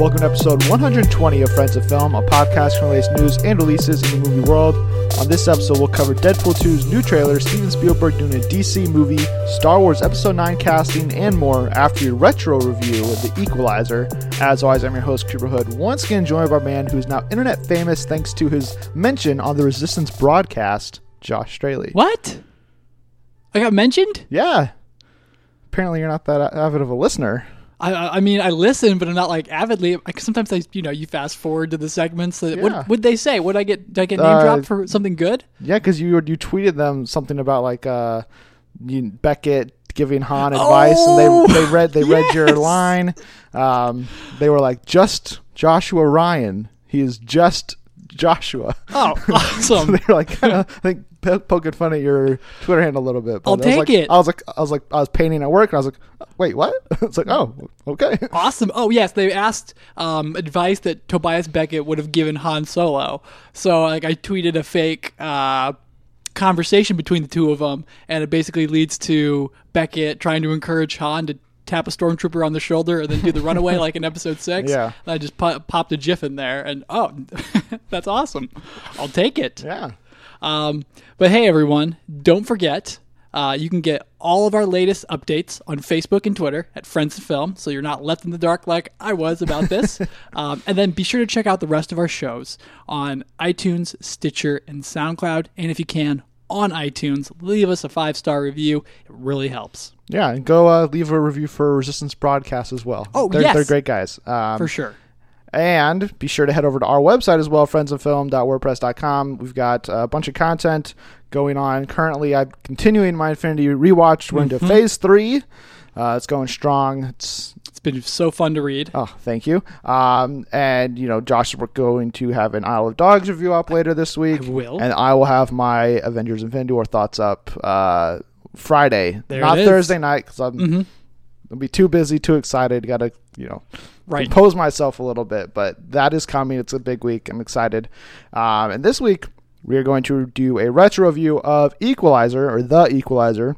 Welcome to episode 120 of Friends of Film, a podcast from latest news and releases in the movie world. On this episode, we'll cover Deadpool 2's new trailer, Steven Spielberg doing a DC movie, Star Wars Episode 9 casting, and more after your retro review of The Equalizer. As always, I'm your host, Cooper Hood, once again joined by a man who is now internet famous thanks to his mention on the Resistance broadcast, Josh Straley. What? I got mentioned? Yeah. Apparently, you're not that avid of a listener. I, I mean, I listen, but I'm not like avidly. Sometimes I, you know, you fast forward to the segments. That, Yeah. What would they say? Would I get? Did I get name Uh, dropped for something good? Yeah, because you you tweeted them something about like uh, you, Beckett giving Han advice, Oh, and they they read they read your line. Um, they were like, just Joshua Ryan. He is just Joshua. Oh, so awesome! they were like, I think po- poking fun at your Twitter handle a little bit. But I'll take like, it. I was like, I was like, I was painting at work, and I was like, wait, what? it's like, oh, okay. awesome. Oh yes, they asked um, advice that Tobias Beckett would have given Han Solo. So like, I tweeted a fake. Uh, conversation between the two of them and it basically leads to Beckett trying to encourage Han to tap a stormtrooper on the shoulder and then do the runaway like in episode 6 Yeah. And I just po- popped a gif in there and oh that's awesome I'll take it Yeah. Um, but hey, everyone, don't forget, uh, you can get all of our latest updates on Facebook and Twitter at Friends of Film, so you're not left in the dark like I was about this. um, and then be sure to check out the rest of our shows on iTunes, Stitcher, and SoundCloud. And if you can, on iTunes, leave us a five star review. It really helps. Yeah, and go uh, leave a review for Resistance Broadcast as well. Oh, they're, yes. they're great guys. Um, For sure. And be sure to head over to our website as well, friendsofilm.wordpress.com. We've got a bunch of content going on. Currently, I'm continuing my Infinity rewatch. We're into Mm-hmm. phase three. Uh, it's going strong. It's It's been so fun to read. oh, thank you. Um, and you know, Josh is going to have an Isle of Dogs review up later this week. I will. and I will have my Avengers Infinity War thoughts up uh, Friday, There not. Thursday night, because I'm. Mhm. I'll be too busy, too excited. Got to, you know, Right. compose myself a little bit. But that is coming. It's a big week. I'm excited. Um, and this week we are going to do a retro review of Equalizer or The Equalizer.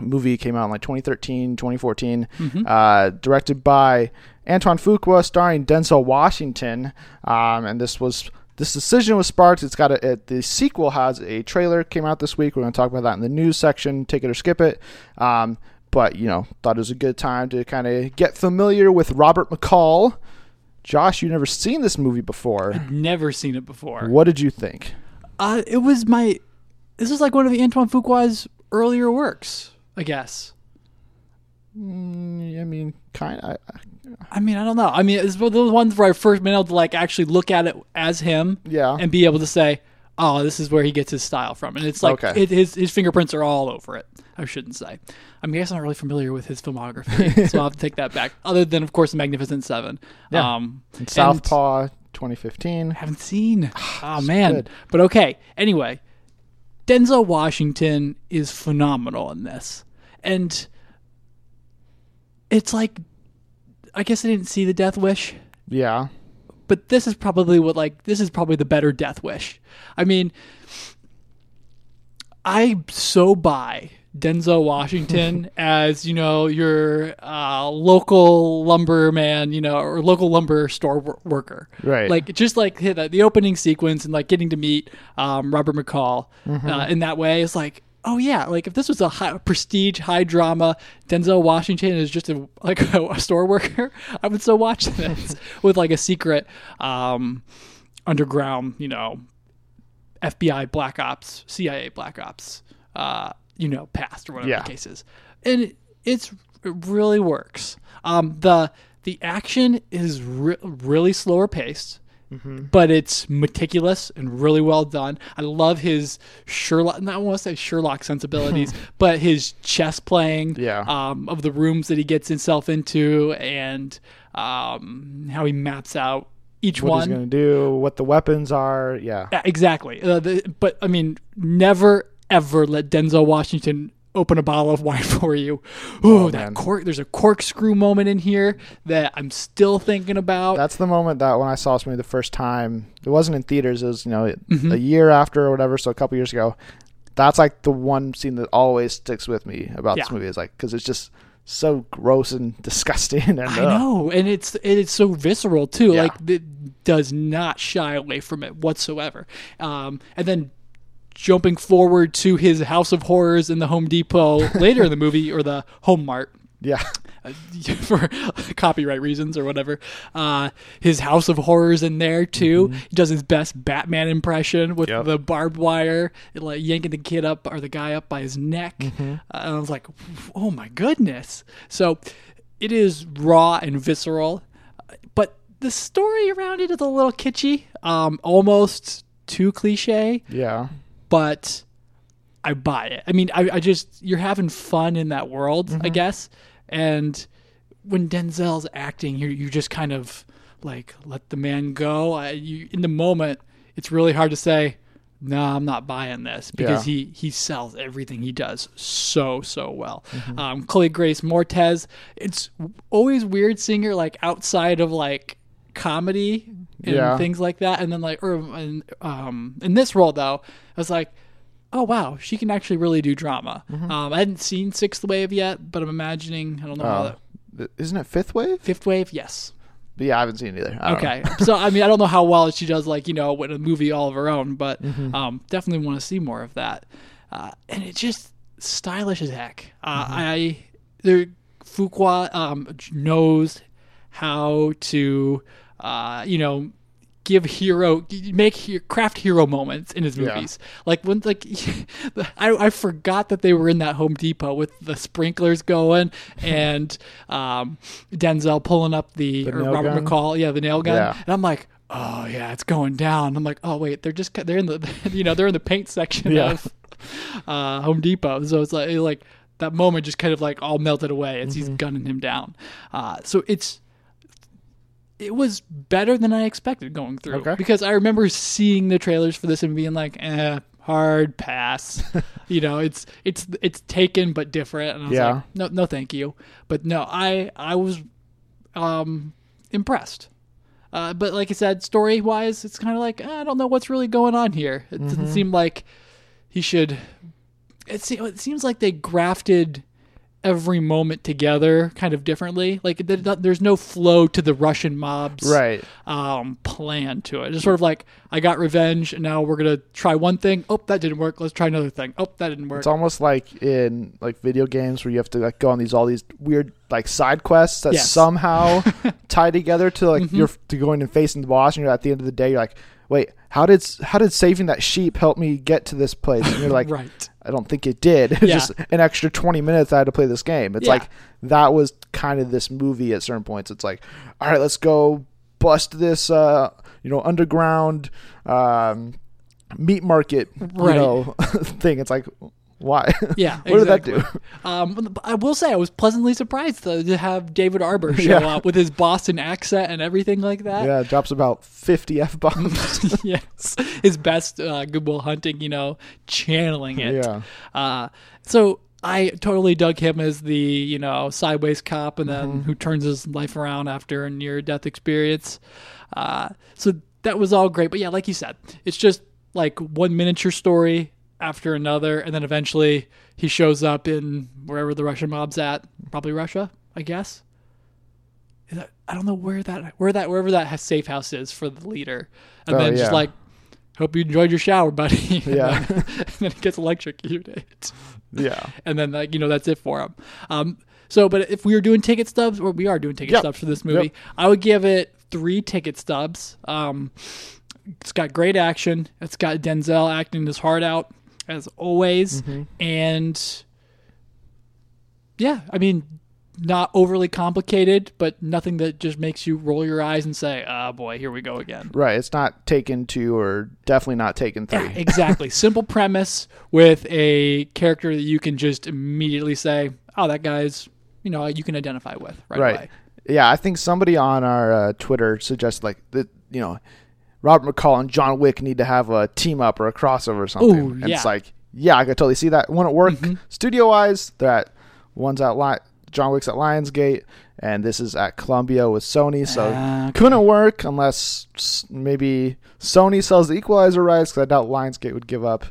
Movie came out in like 2013, 2014. Uh, directed by Antoine Fuqua, starring Denzel Washington. Um, and this was. This decision was sparked. It's got a, it, the sequel has a trailer came out this week. We're going to talk about that in the news section. Take it or skip it. Um, but you know, thought it was a good time to kind of get familiar with Robert McCall. Josh, you've never seen this movie before. Never seen it before. What did you think? Uh, it was my. This is like one of the Antoine Fuqua's earlier works, I guess. Mm, I mean, kind of. I mean, I don't know. I mean, it's one of those ones where I first been able to like actually look at it as him, Yeah. and be able to say, "Oh, this is where he gets his style from," and it's like Okay. it, his his fingerprints are all over it. I shouldn't say. I mean, I guess I'm not really familiar with his filmography, so I'll have to take that back. Other than, of course, Magnificent Seven. Yeah. Um, and Southpaw, 2015. haven't seen. Oh man, good. but okay. Anyway, Denzel Washington is phenomenal in this, and it's like, I guess I didn't see the Death Wish, Yeah. but this is probably what like this is probably the better Death Wish. I mean, I so buy Denzel Washington as you know your uh, local lumberman, you know, or local lumber store wor- worker, Right. Like just like the, the opening sequence and like getting to meet um, Robert McCall uh, in that way is like. Oh yeah, like if this was a high, prestige, high drama, Denzel Washington is just a like a, store worker, I would so watch this with like a secret um, underground, you know, FBI black ops, CIA black ops, uh, you know, past or whatever Yeah. the case is, and it, it's it really works. Um, the the action is re- really slower paced, but it's meticulous and really well done. I love his Sherlock. Not want to say Sherlock sensibilities, but his chess playing. Yeah. Um, of the rooms that he gets himself into and um, how he maps out each What one. he's going to do, what the weapons are. Yeah. Yeah, exactly. Uh, the, but I mean, never ever let Denzel Washington open a bottle of wine for you. Ooh, Oh, that cork. There's a corkscrew moment in here that I'm still thinking about. That's the moment that when I saw this movie the first time, it wasn't in theaters. It was, you know, Mm-hmm. a year after or whatever, so a couple years ago. That's like the one scene that always sticks with me about this movie is like, because it's just so gross and disgusting. And I know, and it's it's so visceral too. Yeah. Like it does not shy away from it whatsoever. Um, and then jumping forward to his House of Horrors in the Home Depot later in the movie, or the Home Mart, yeah, uh, for copyright reasons or whatever. Uh, his House of Horrors in there too. He does his best Batman impression with Yep. the barbed wire, like yanking the kid up or the guy up by his neck. Uh, and I was like, oh my goodness. So it is raw and visceral, but the story around it is a little kitschy, um, almost too cliche yeah, but I buy it. I mean, I, I just you're having fun in that world, I guess. And when Denzel's acting, you you just kind of like let the man go. I, you, in the moment, it's really hard to say, "No, I'm not buying this," because Yeah. he he sells everything he does so so well. Um, Chloe Grace Moretz. It's always weird seeing her like outside of like comedy and Yeah. things like that, and then like or in, um, in this role though, I was like oh wow, she can actually really do drama. Mm-hmm. Um, I hadn't seen Sixth Wave yet, but I'm imagining I don't know how Uh, that, isn't it Fifth Wave? Fifth Wave. Yes. But yeah, I haven't seen it either. Okay. so I mean, I don't know how well she does, like you know, with a movie all of her own, but Mm-hmm. um, definitely want to see more of that. Uh, and it's just stylish as heck. Uh, Mm-hmm. I the Fuqua um, knows how to, uh, you know. Give hero, make he- craft hero moments in his Yeah. movies. Like when, like, I, I forgot that they were in that Home Depot with the sprinklers going and um, Denzel pulling up the, or Robert gun? McCall, yeah, the nail gun. Yeah. And I'm like, oh yeah, it's going down. I'm like, oh wait, they're just they're in the you know they're in the paint section Yeah. of uh, Home Depot. So it's like like that moment just kind of like all melted away as Mm-hmm. he's gunning him down. Uh, so it's it was better than I expected going through Okay. because I remember seeing the trailers for this and being like, eh, hard pass. you know, it's it's it's taken but different, and I was Yeah. like, no, no, thank you. But no, I I was um impressed. Uh, but like I said, story wise, it's kind of like I don't know what's really going on here. It Mm-hmm. doesn't seem like he should. It, se- it seems like they grafted every moment together kind of differently. Like th- th- there's no flow to the Russian mobs Right. um, plan to it. It's sort of like I got revenge, and now we're gonna try one thing. Oh, that didn't work. Let's try another thing. Oh, that didn't work. It's almost like in like video games where you have to like go on these all these weird like side quests that Yes. Mm-hmm. somehow tie together to like you're to going and facing the boss, and you're at the end of the day, you're like, wait, how did how did saving that sheep help me get to this place? And you're like, right. I don't think it did. It's Yeah. just an extra 20 minutes I had to play this game. It's Yeah. like that was kind of this movie at certain points. It's like, all right, let's go bust this, uh, you know, underground um, meat market, you know, thing. It's like, why? Yeah. what did that do? Um, I will say I was pleasantly surprised though, to have David Harbour show Yeah. up with his Boston accent and everything like that. Yeah, drops about 50 f bombs. yes, his best uh, Good Will Hunting, you know, channeling it. Yeah. Uh, so I totally dug him as the you know sideways cop, and then who turns his life around after a near death experience. Uh, so that was all great, but yeah, like you said, it's just like one miniature story after another, and then eventually he shows up in wherever the Russian mob's at, probably Russia, I guess. Is that, I don't know where that where that wherever that safe house is for the leader, and Oh, then just like, hope you enjoyed your shower, buddy. And Yeah. then, and then he gets electrocuted, Yeah. and then like you know that's it for him. Um, so, but if we were doing ticket stubs, or we are doing ticket Yep. stubs for this movie, Yep. I would give it three ticket stubs. Um, it's got great action. It's got Denzel acting his heart out as always, Mm-hmm. and yeah, I mean, not overly complicated, but nothing that just makes you roll your eyes and say, "Ah, boy, here we go again." Right. It's not taken two or definitely not taken three. Yeah, exactly. Simple premise with a character that you can just immediately say, "Oh, that guy's," you know, you can identify with right, right. away. Yeah, I think somebody on our uh, Twitter suggested like that. You know, Robert McCall and John Wick need to have a team up or a crossover or something. Ooh, and yeah. it's like, yeah, I could totally see that. Wouldn't work Mhm. studio wise. That one's at li- John Wick's at Lionsgate, and this is at Columbia with Sony. So Ah, okay. couldn't work unless maybe Sony sells the Equalizer rights, because I doubt Lionsgate would give up,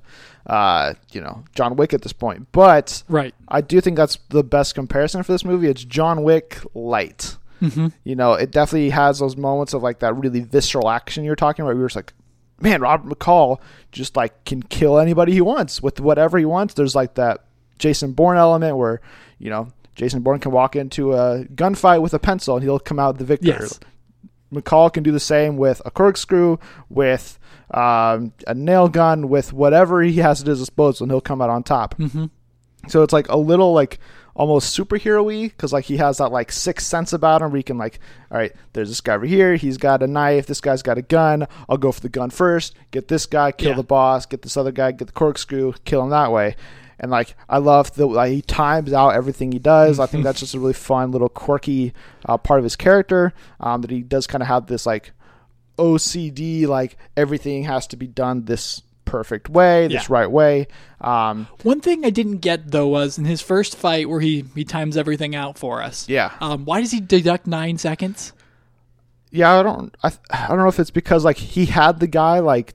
uh, you know, John Wick at this point. But Right. I do think that's the best comparison for this movie. It's John Wick light. Hmm You know, it definitely has those moments of like that really visceral action you're talking about. We were just like, man, Robert McCall just like can kill anybody he wants with whatever he wants. There's like that Jason Bourne element where, you know, Jason Bourne can walk into a gunfight with a pencil and he'll come out the victor. Yes. McCall can do the same with a corkscrew, with um, a nail gun, with whatever he has at his disposal, and he'll come out on top. hmm So it's like a little like almost superhero-y because like he has that like sixth sense about him where he can like, all right, there's this guy over here. He's got a knife. This guy's got a gun. I'll go for the gun first. Get this guy, kill Yeah. the boss. Get this other guy, get the corkscrew, kill him that way. And like I love the like, he times out everything he does. I think that's just a really fun little quirky uh, part of his character. Um, that he does kind of have this like OCD like everything has to be done this perfect way, this Yeah. right way. Um, One thing I didn't get though was in his first fight where he he times everything out for us. yeah. Um, why does he deduct nine seconds? Yeah, I don't. I, I don't know if it's because like he had the guy like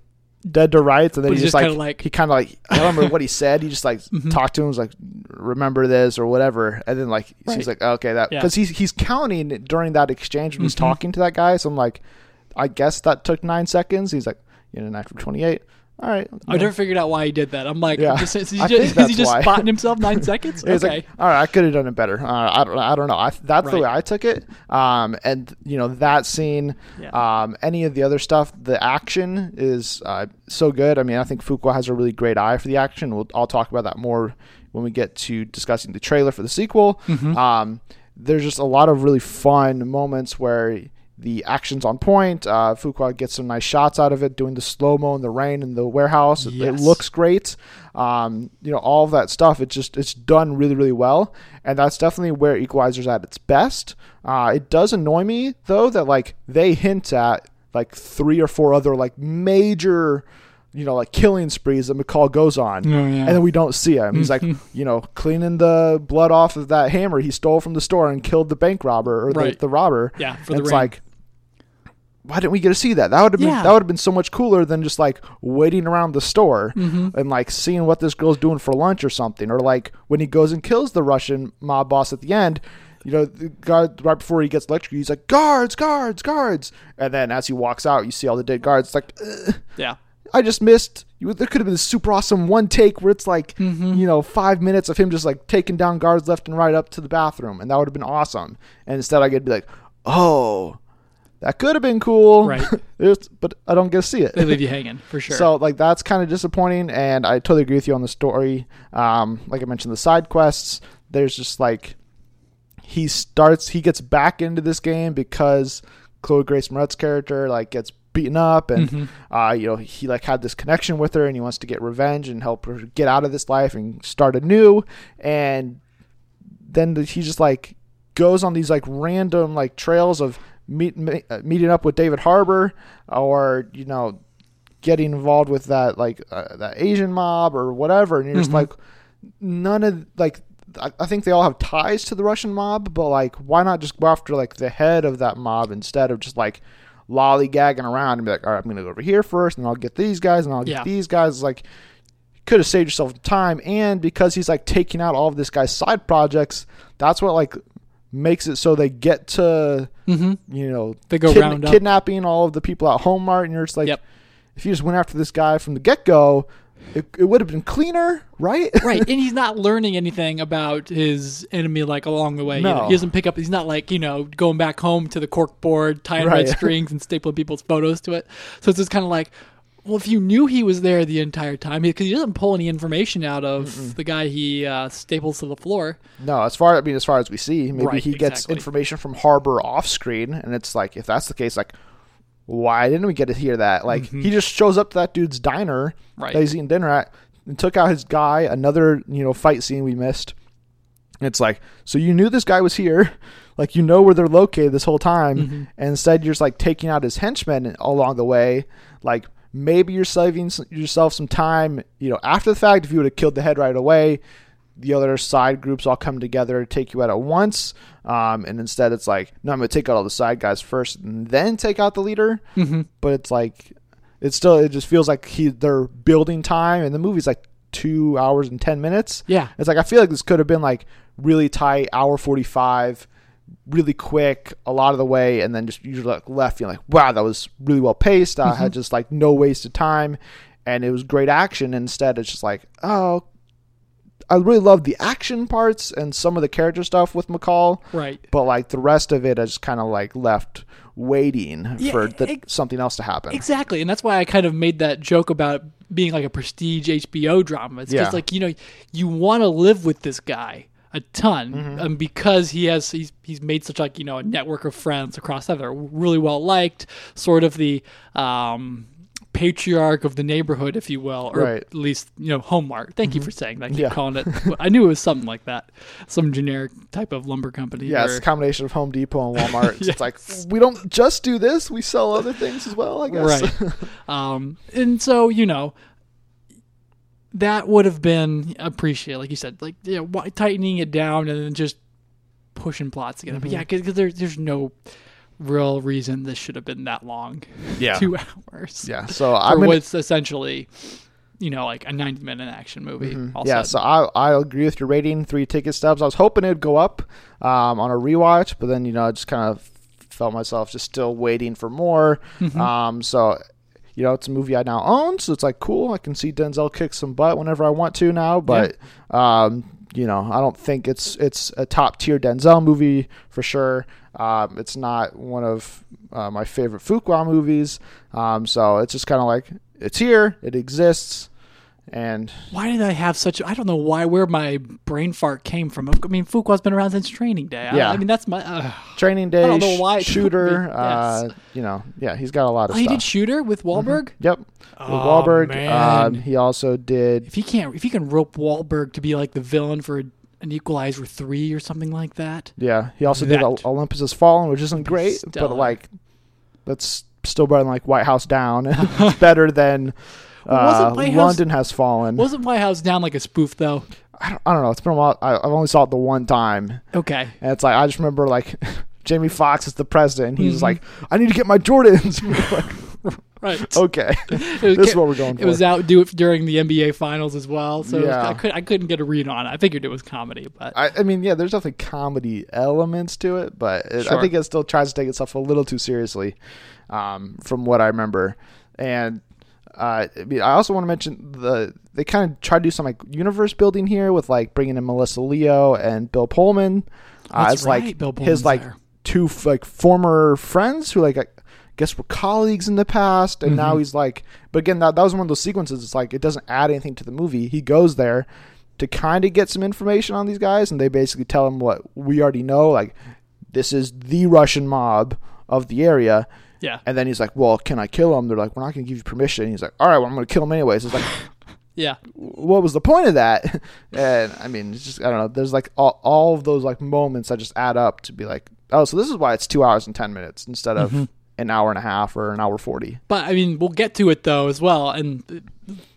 dead to rights, and then But he just like, like- he kind of like I don't remember what he said. He just like talked to him, was like, "Remember this" or whatever, and then like Right. he's like, "Okay, that," Yeah. because he's he's counting during that exchange when he's Mhm. talking to that guy. So I'm like, I guess that took nine seconds. He's like, "You know, nine from 28." All right, I never figured out why he did that. I'm like, Yeah. just, is he just, is he just spotting himself nine seconds? Okay. like, all right, I could have done it better. Uh, I don't, I don't know. I, that's the way I took it. Um, and you know that scene, Yeah. um, any of the other stuff, the action is uh, so good. I mean, I think Fuqua has a really great eye for the action. We'll, I'll talk about that more when we get to discussing the trailer for the sequel. Mhm. Um, there's just a lot of really fun moments where the action's on point. Uh, Fuqua gets some nice shots out of it, doing the slow mo in the rain in the warehouse. It- It looks great. Um, you know, all of that stuff. It just it's done really, really well, and that's definitely where Equalizer's at its best. Uh, it does annoy me though that like they hint at like three or four other like major, you know, like killing sprees that McCall goes on Oh, yeah. and then we don't see him. He's like, you know, cleaning the blood off of that hammer he stole from the store and killed the bank robber or the, Right. the robber. yeah, for And the it's ring. like, why didn't we get to see that? That would have been Yeah. that would have been so much cooler than just like waiting around the store Mhm. and like seeing what this girl's doing for lunch or something, or like when he goes and kills the Russian mob boss at the end. You know, the guard right before he gets electrocuted, he's like, "Guards, guards, guards!" And then as he walks out, you see all the dead guards. It's like, Ugh. yeah. I just missed. There could have been a super awesome one take where it's like, Mhm. you know, five minutes of him just like taking down guards left and right up to the bathroom, and that would have been awesome. And instead, I could be like, oh, that could have been cool, Right. But I don't get to see it. They leave you hanging for sure. So like that's kind of disappointing, and I totally agree with you on the story. Um, like I mentioned, the side quests. There's just like he starts, he gets back into this game because Chloe Grace Moretz's character like gets beaten up, and Mhm. uh, you know he like had this connection with her, and he wants to get revenge and help her get out of this life and start anew. And then the, he just like goes on these like random like trails of meet, me- uh, meeting up with David Harbour or you know getting involved with that like uh, that Asian mob or whatever, and you're just Mhm. like none of like. I I think they all have ties to the Russian mob, but like, why not just go after like the head of that mob instead of just like lollygagging around and be like, all right, I'm gonna go over here first, and I'll get these guys, and I'll get Yeah. these guys. It's like, could have saved yourself time, and because he's like taking out all of this guy's side projects, that's what like makes it so they get to Mhm. you know They go kid- round up. kidnapping all of the people at Home Mart, and you're just like, Yep. if you just went after this guy from the get go, it, it would have been cleaner, right? right, and he's not learning anything about his enemy like along the way. No. he doesn't pick up. He's not like you know going back home to the cork board, tying Right. red strings and stapling people's photos to it. So it's just kind of like, well, if you knew he was there the entire time, because he doesn't pull any information out of the guy he uh, staples to the floor. No, as far I mean, as far as we see, maybe Right, he gets exactly. information from Harbour off screen, and it's like, if that's the case, like, why didn't we get to hear that? Like, he just shows up to that dude's diner Mm-hmm. Right. that he's eating dinner at, and took out his guy. Another, you know, fight scene we missed. And it's like, so you knew this guy was here, like you know where they're located this whole time, Mm-hmm. and instead you're just like taking out his henchmen along the way, like. Maybe you're saving yourself some time, you know, after the fact. If you would have killed the head right away, the other side groups all come together to take you out at once. Um, and instead, it's like, no, I'm going to take out all the side guys first and then take out the leader. Mm-hmm. But it's like, it's still, it just feels like he they're building time, and the movie's like two hours and 10 minutes. Yeah. It's like, I feel like this could have been like really tight, hour 45, really quick a lot of the way, and then just usually like left feeling like, wow, that was really well paced. I had mm-hmm. just like no wasted time, and it was great action. Instead, it's just like, oh, I really love the action parts and some of the character stuff with McCall, Right. but like the rest of it, I just kind of like left waiting Yeah, for the, something else to happen. Exactly, and that's why I kind of made that joke about being like a prestige HBO drama. It's Yeah. just like you know, you want to live with this guy a ton, Mm-hmm. um, because he has he's he's made such like you know a network of friends across that are really well liked, sort of the um, patriarch of the neighborhood, if you will, or Right. Mm-hmm. at least you know Homart. Thank you for saying that. I keep Yeah. calling it. I knew it was something like that, some generic type of lumber company. Yeah, it's or- a combination of Home Depot and Walmart. It's like we don't just do this; we sell other things as well. I guess. Right. um, and so you know that would have been appreciated, like you said, like you know, tightening it down and then just pushing plots together. Mm-hmm. But yeah, because there, there's no real reason this should have been that long. Yeah. two hours. yeah. So for I'm gonna, what's essentially, you know, like a 90 minute action movie. Mm-hmm. yeah. said. So I I agree with your rating. Three ticket stubs. I was hoping it'd go up um, on a rewatch, but then you know I just kind of felt myself just still waiting for more. Mm-hmm. Um, so. You know, it's a movie I now own, so it's like cool. I can see Denzel kick some butt whenever I want to now. But um, you know, I don't think it's it's a top tier Denzel movie for sure. Um, it's not one of uh, my favorite Fuqua movies. Um, so it's just kind of like it's here, it exists, and why did I have such? I don't know why where my brain fart came from. I mean, Fuqua's been around since Training Day. I, Yeah. I mean that's my. Uh, Training Day, I don't know why Shooter. yes. Uh, you know, yeah, he's got a lot of oh, he did Shooter with Wahlberg. Yep, with Oh, Wahlberg. man. Um, he also did. If he can't, if he can rope Wahlberg to be like the villain for an Equalizer three or something like that, Yeah, he also did That- Ol- Olympus Has Fallen, which isn't great, stellar. but like that's still better than like White House Down. it's better than Wasn't uh, House- London Has Fallen. wasn't White House down like a spoof though? I don't, I don't know. It's been a while. I, I've only saw it the one time, Okay, and it's like I just remember like Jamie Foxx is the president. and He's Mhm. like, I need to get my Jordans. right. okay, was- this is what we're going for. It was out do it during the NBA finals as well, so it was- I could I couldn't get a read on it. I figured it was comedy, but I, I mean, yeah, there's definitely comedy elements to it, but it, I think it still tries to take itself a little too seriously, um, from what I remember. And uh, I, also want to mention the they kind of try to do some like universe building here with like bringing in Melissa Leo and Bill Pullman uh, That's as like right, Bill his like there. two f- like former friends who like I guess were colleagues in the past, and now Mhm. he's like. But again, that that was one of those sequences. It's like it doesn't add anything to the movie. He goes there to kind of get some information on these guys, and they basically tell him what we already know. Like this is the Russian mob of the area. Yeah, And then he's like, "Well, can I kill him?" They're like, "We're not going to give you permission." he's like, "All right, well, I'm going to kill him anyways." It's like, yeah, what was the point of that? And I mean, it's just I don't know. There's like all, all of those like moments that just add up to be like, oh, so this is why it's two hours and ten minutes instead of Mhm. an hour and a half or an hour forty. But I mean, we'll get to it though as well, and it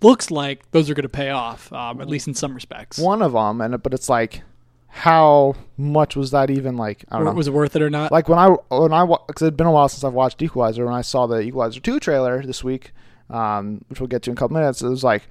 looks like those are going to pay off, um, at least in some respects. One of them, and but it's like, how much was that even like? I don't know. Was it worth it or not? like when I when I because it'd been a while since I've watched Equalizer. When I saw the Equalizer two trailer this week, um, which we'll get to in a couple minutes, it was like,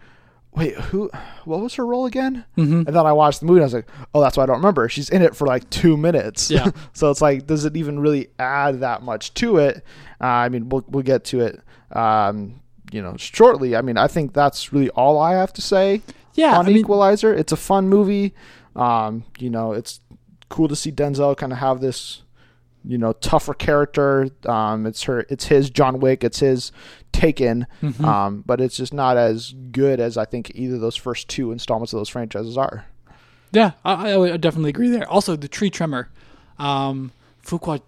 wait, who? What was her role again? Mhm. And then I watched the movie. and I was like, oh, that's why I don't remember. She's in it for like two minutes. Yeah. so it's like, does it even really add that much to it? Uh, I mean, we'll we'll get to it. Um, you know, shortly. I mean, I think that's really all I have to say yeah, on I mean, Equalizer. It's a fun movie. Um, you know, it's cool to see Denzel kind of have this, you know, tougher character. Um, it's her, it's his John Wick, it's his Taken. Mhm. Um, but it's just not as good as I think either of those first two installments of those franchises are. yeah, I, I definitely agree there. Also, the tree tremor, um, Fuqua,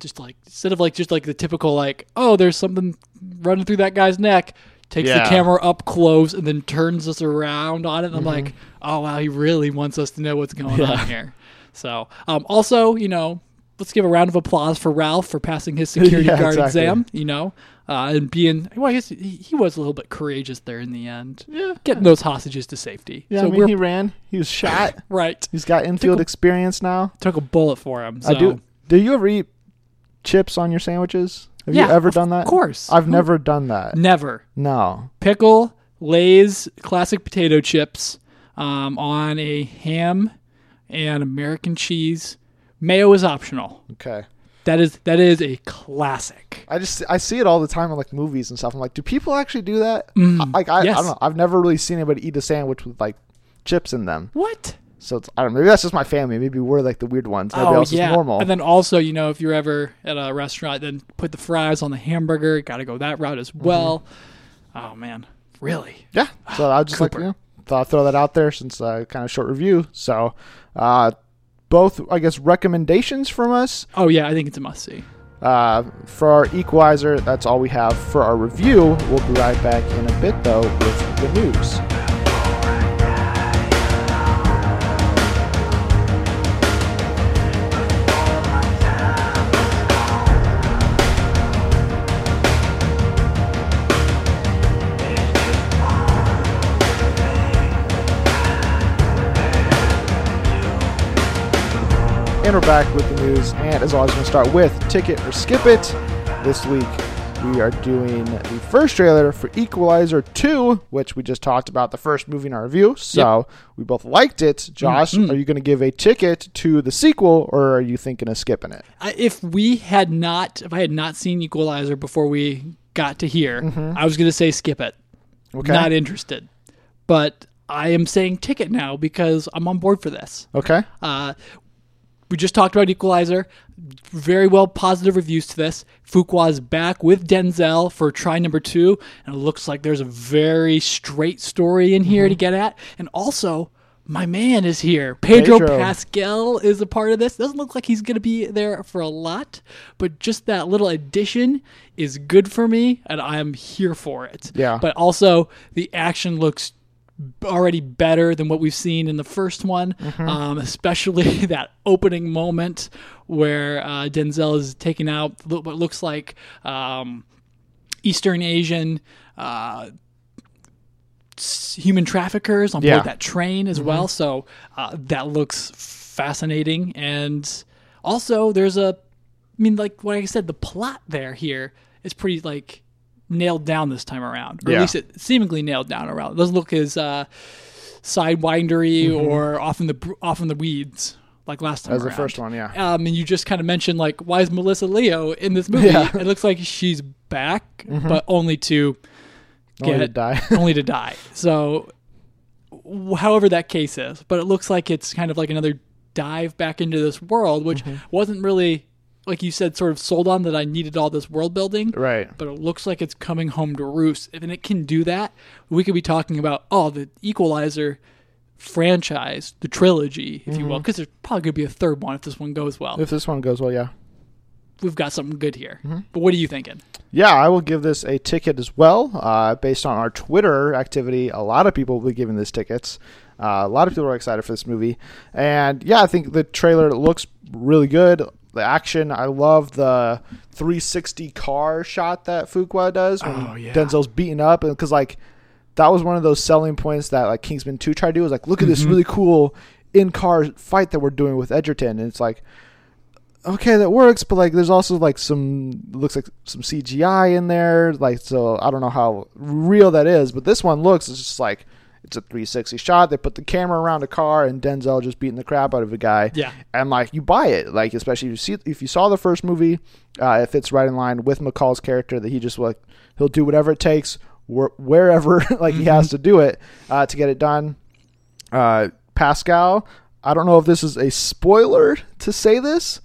just like instead of like just like the typical like, oh, there's something running through that guy's neck. Takes Yeah. the camera up close and then turns us around on it. And I'm Mhm. like, oh wow, he really wants us to know what's going Yeah. on here. So, um, also, you know, let's give a round of applause for Ralph for passing his security Yeah, guard exactly. exam. You know, uh, and being well, I guess he, he was a little bit courageous there in the end, Yeah. getting those hostages to safety. Yeah, so I mean, he ran. He was shot. right. He's got infield a- experience now. Took a bullet for him. So. I do. Do you ever eat chips on your sandwiches? Have Yeah, you ever done that? Of course. I've Who- never done that. Never No. pickle, Lay's classic potato chips um, on a ham and American cheese. Mayo is optional. Okay. That is that is a classic. I just I see it all the time in like movies and stuff. I'm like, do people actually do that? Mm, Like I, I don't know. I've never really seen anybody eat a sandwich with like chips in them. What? So it's, I don't know. Maybe that's just my family. Maybe we're like the weird ones. Everybody else is normal. Oh, And then also, you know, if you're ever at a restaurant, then put the fries on the hamburger. Got to go that route as Mm-hmm. well. Oh man, really? yeah. So I just like you know, thought I'd throw that out there since uh, kind of short review. So uh, both I guess recommendations from us. Oh yeah, I think it's a must see. Uh, for our equalizer, that's all we have for our review. We'll be right back in a bit though with the news. And we're back with the news. And as always, we're going to start with Ticket or Skip It. This week, we are doing the first trailer for Equalizer 2, which we just talked about the first movie in our review. So we both liked it. Josh, Mhm. are you going to give a ticket to the sequel or are you thinking of skipping it? If we had not, if I had not seen Equalizer before we got to here, I was going to say skip it. Mm-hmm. Okay. Not interested. But I am saying ticket now because I'm on board for this. okay. Uh, we just talked about Equalizer. Very well positive reviews to this. Fuqua's back with Denzel for try number two, and it looks like there's a very straight story in here to mm-hmm. get at. And also, my man is here. Pedro, Pedro. Pascal is a part of this. Doesn't look like he's going to be there for a lot, but just that little addition is good for me, and I'm here for it. Yeah. But also, the action looks already better than what we've seen in the first one, um, especially that opening moment where uh, Denzel is taking out what looks like um, Eastern Asian uh, human traffickers on Yeah. board that train as well. So uh, that looks fascinating, and also there's a, I mean, like what I said, the plot there here is pretty like nailed down this time around, or Yeah. at least it seemingly nailed down around. It doesn't look as uh, sidewindery Mm-hmm. or off in the off in the weeds like last time As the first one, yeah. Um, and you just kind of mentioned like, why is Melissa Leo in this movie? Yeah. Mm-hmm. It looks like she's back, but only to Only to get die. only to die. So, however that case is, but it looks like it's kind of like another dive back into this world, which Mm-hmm. wasn't really, like you said, sort of sold on that I needed all this world building. right. But it looks like it's coming home to roost. If it can do that, we could be talking about oh the Equalizer franchise, the trilogy, if you will, because there's probably going to be a third one if this one goes well. If this one goes well, yeah. We've got something good here. Mm-hmm. But what are you thinking? Yeah, I will give this a ticket as well. Uh, based on our Twitter activity, a lot of people will be giving this tickets. Uh, a lot of people are excited for this movie, and yeah, I think the trailer looks really good. The action, I love the 360 car shot that Fuqua does when Oh, yeah. Denzel's beaten up, and because like that was one of those selling points that like Kingsman 2 tried to do. Was like, look at Mm-hmm. this really cool in car fight that we're doing with Egerton, and it's like okay, that works, but like there's also like some looks like some CGI in there, like so I don't know how real that is, but this one looks it's just like it's a 360 shot. They put the camera around a car and Denzel just beating the crap out of a guy. Yeah. and like you buy it, like especially if you see if you saw the first movie, uh, it fits right in line with McCall's character that he just like he'll do whatever it takes wh- wherever like he has to do it uh, to get it done. Uh, Pascal, I don't know if this is a spoiler to say this.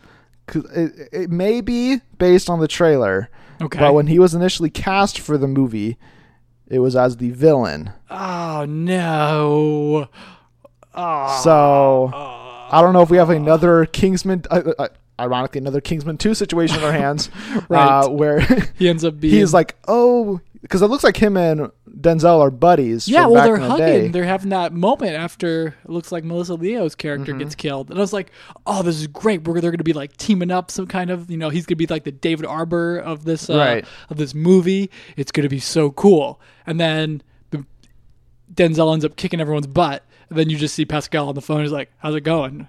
'cause it, it may be based on the trailer, Okay. but when he was initially cast for the movie, it was as the villain. oh no. Oh. So I don't know if we have another Kingsman. I, I, ironically another Kingsman 2 situation on our hands, Right. uh, where He ends up being. he's like, oh, because it looks like him and Denzel are buddies. yeah, from well, back they're in the hugging. day. They're having that moment after it looks like Melissa Leo's character Mm-hmm. gets killed, and I was like, "Oh, this is great. We're they're going to be like teaming up, some kind of, you know, he's going to be like the David Harbour of this, uh, Right. of this movie. It's going to be so cool." And then the, Denzel ends up kicking everyone's butt. And then you just see Pascal on the phone. He's like, "How's it going?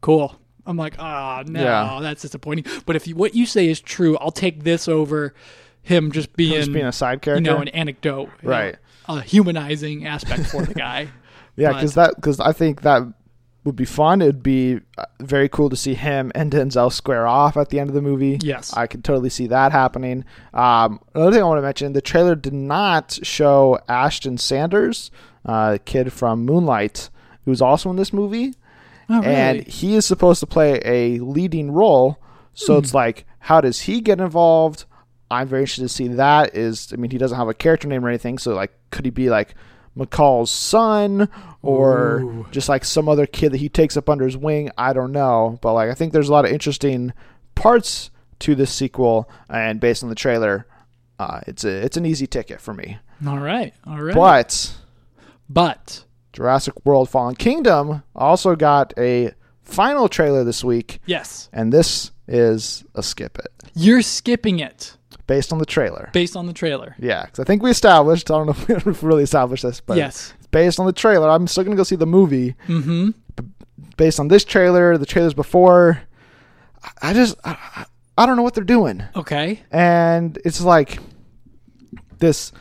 Cool." I'm like, "Ah, no, Yeah. that's disappointing." But if you, what you say is true, I'll take this over him just being, Just being a side character, you know, an anecdote, you know, Right. a humanizing aspect for the guy. Yeah, because that because I think that would be fun. It'd be uh, very cool to see him and Denzel square off at the end of the movie. Yes. I could totally see that happening. Um, another thing I want to mention: the trailer did not show Ashton Sanders, uh, kid from Moonlight, who's also in this movie, Oh, really? and he is supposed to play a leading role. So Hmm. it's like, how does he get involved? I'm very interested to see that. Is I mean, he doesn't have a character name or anything, so like, could he be like McCall's son or Ooh. just like some other kid that he takes up under his wing? I don't know, but like, I think there's a lot of interesting parts to this sequel, and based on the trailer, uh, it's a it's an easy ticket for me. all right, all right. But but Jurassic World: Fallen Kingdom also got a final trailer this week, yes, and this is a skip it you're skipping it based on the trailer. based on the trailer. Yeah, because I think we established. I don't know if we really established this, but yes. based on the trailer, I'm still gonna go see the movie. Mm-hmm. Based on this trailer, the trailers before, I- just I- I don't know what they're doing, Okay. and it's like this.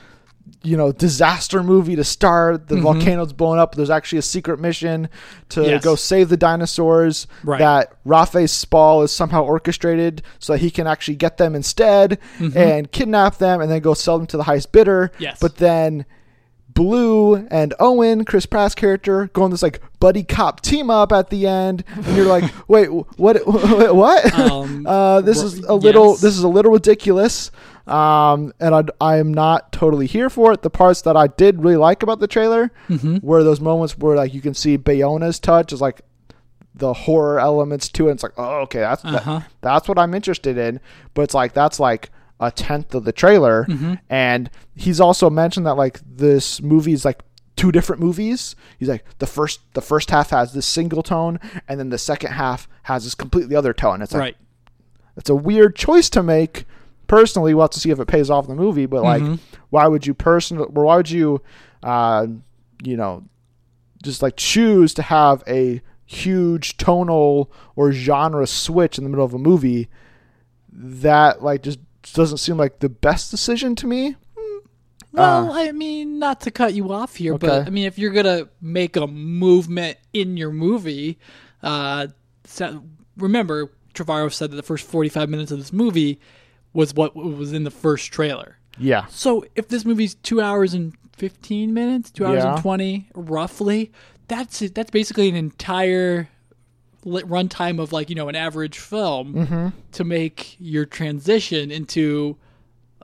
You know, disaster movie to start. The volcano's blowing up. There's actually a secret mission to Mm-hmm. Yes. go save the dinosaurs. Right. That Rafe Spall is somehow orchestrated so that he can actually get them instead and kidnap them and then go sell them to the highest bidder. Mm-hmm. Yes. But then Blue and Owen, Chris Pratt's character, go on this like buddy cop team up at the end, and you're like, wait, what? What? Um, uh, this is a little. yes. This is a little ridiculous. Um, and I, I am not totally here for it. The parts that I did really like about the trailer Mm-hmm. were those moments where like you can see Bayona's touch is like the horror elements to it. It's like, oh, okay, that's that- Uh-huh. that's what I'm interested in. But it's like that's like a tenth of the trailer, Mm-hmm. and he's also mentioned that like this movie is like two different movies. He's like the first the first half has this single tone, and then the second half has this completely other tone. It's like Right. it's a weird choice to make. Personally, we'll have to see if it pays off in the movie. But like, Mm-hmm. why would you personally, or why would you, uh, you know, just like choose to have a huge tonal or genre switch in the middle of a movie? That like just doesn't seem like the best decision to me. Well, I mean, not to cut you off here, but Uh. I mean, if you're gonna make a movement in your movie, uh, remember Trevorrow said that the first 45 minutes of this movie was what was in the first trailer. Yeah, So if this movie's two hours and 15 minutes, two hours Yeah. and 20, roughly, that's it. That's basically an entire runtime of like you know an average film Mm-hmm. to make your transition into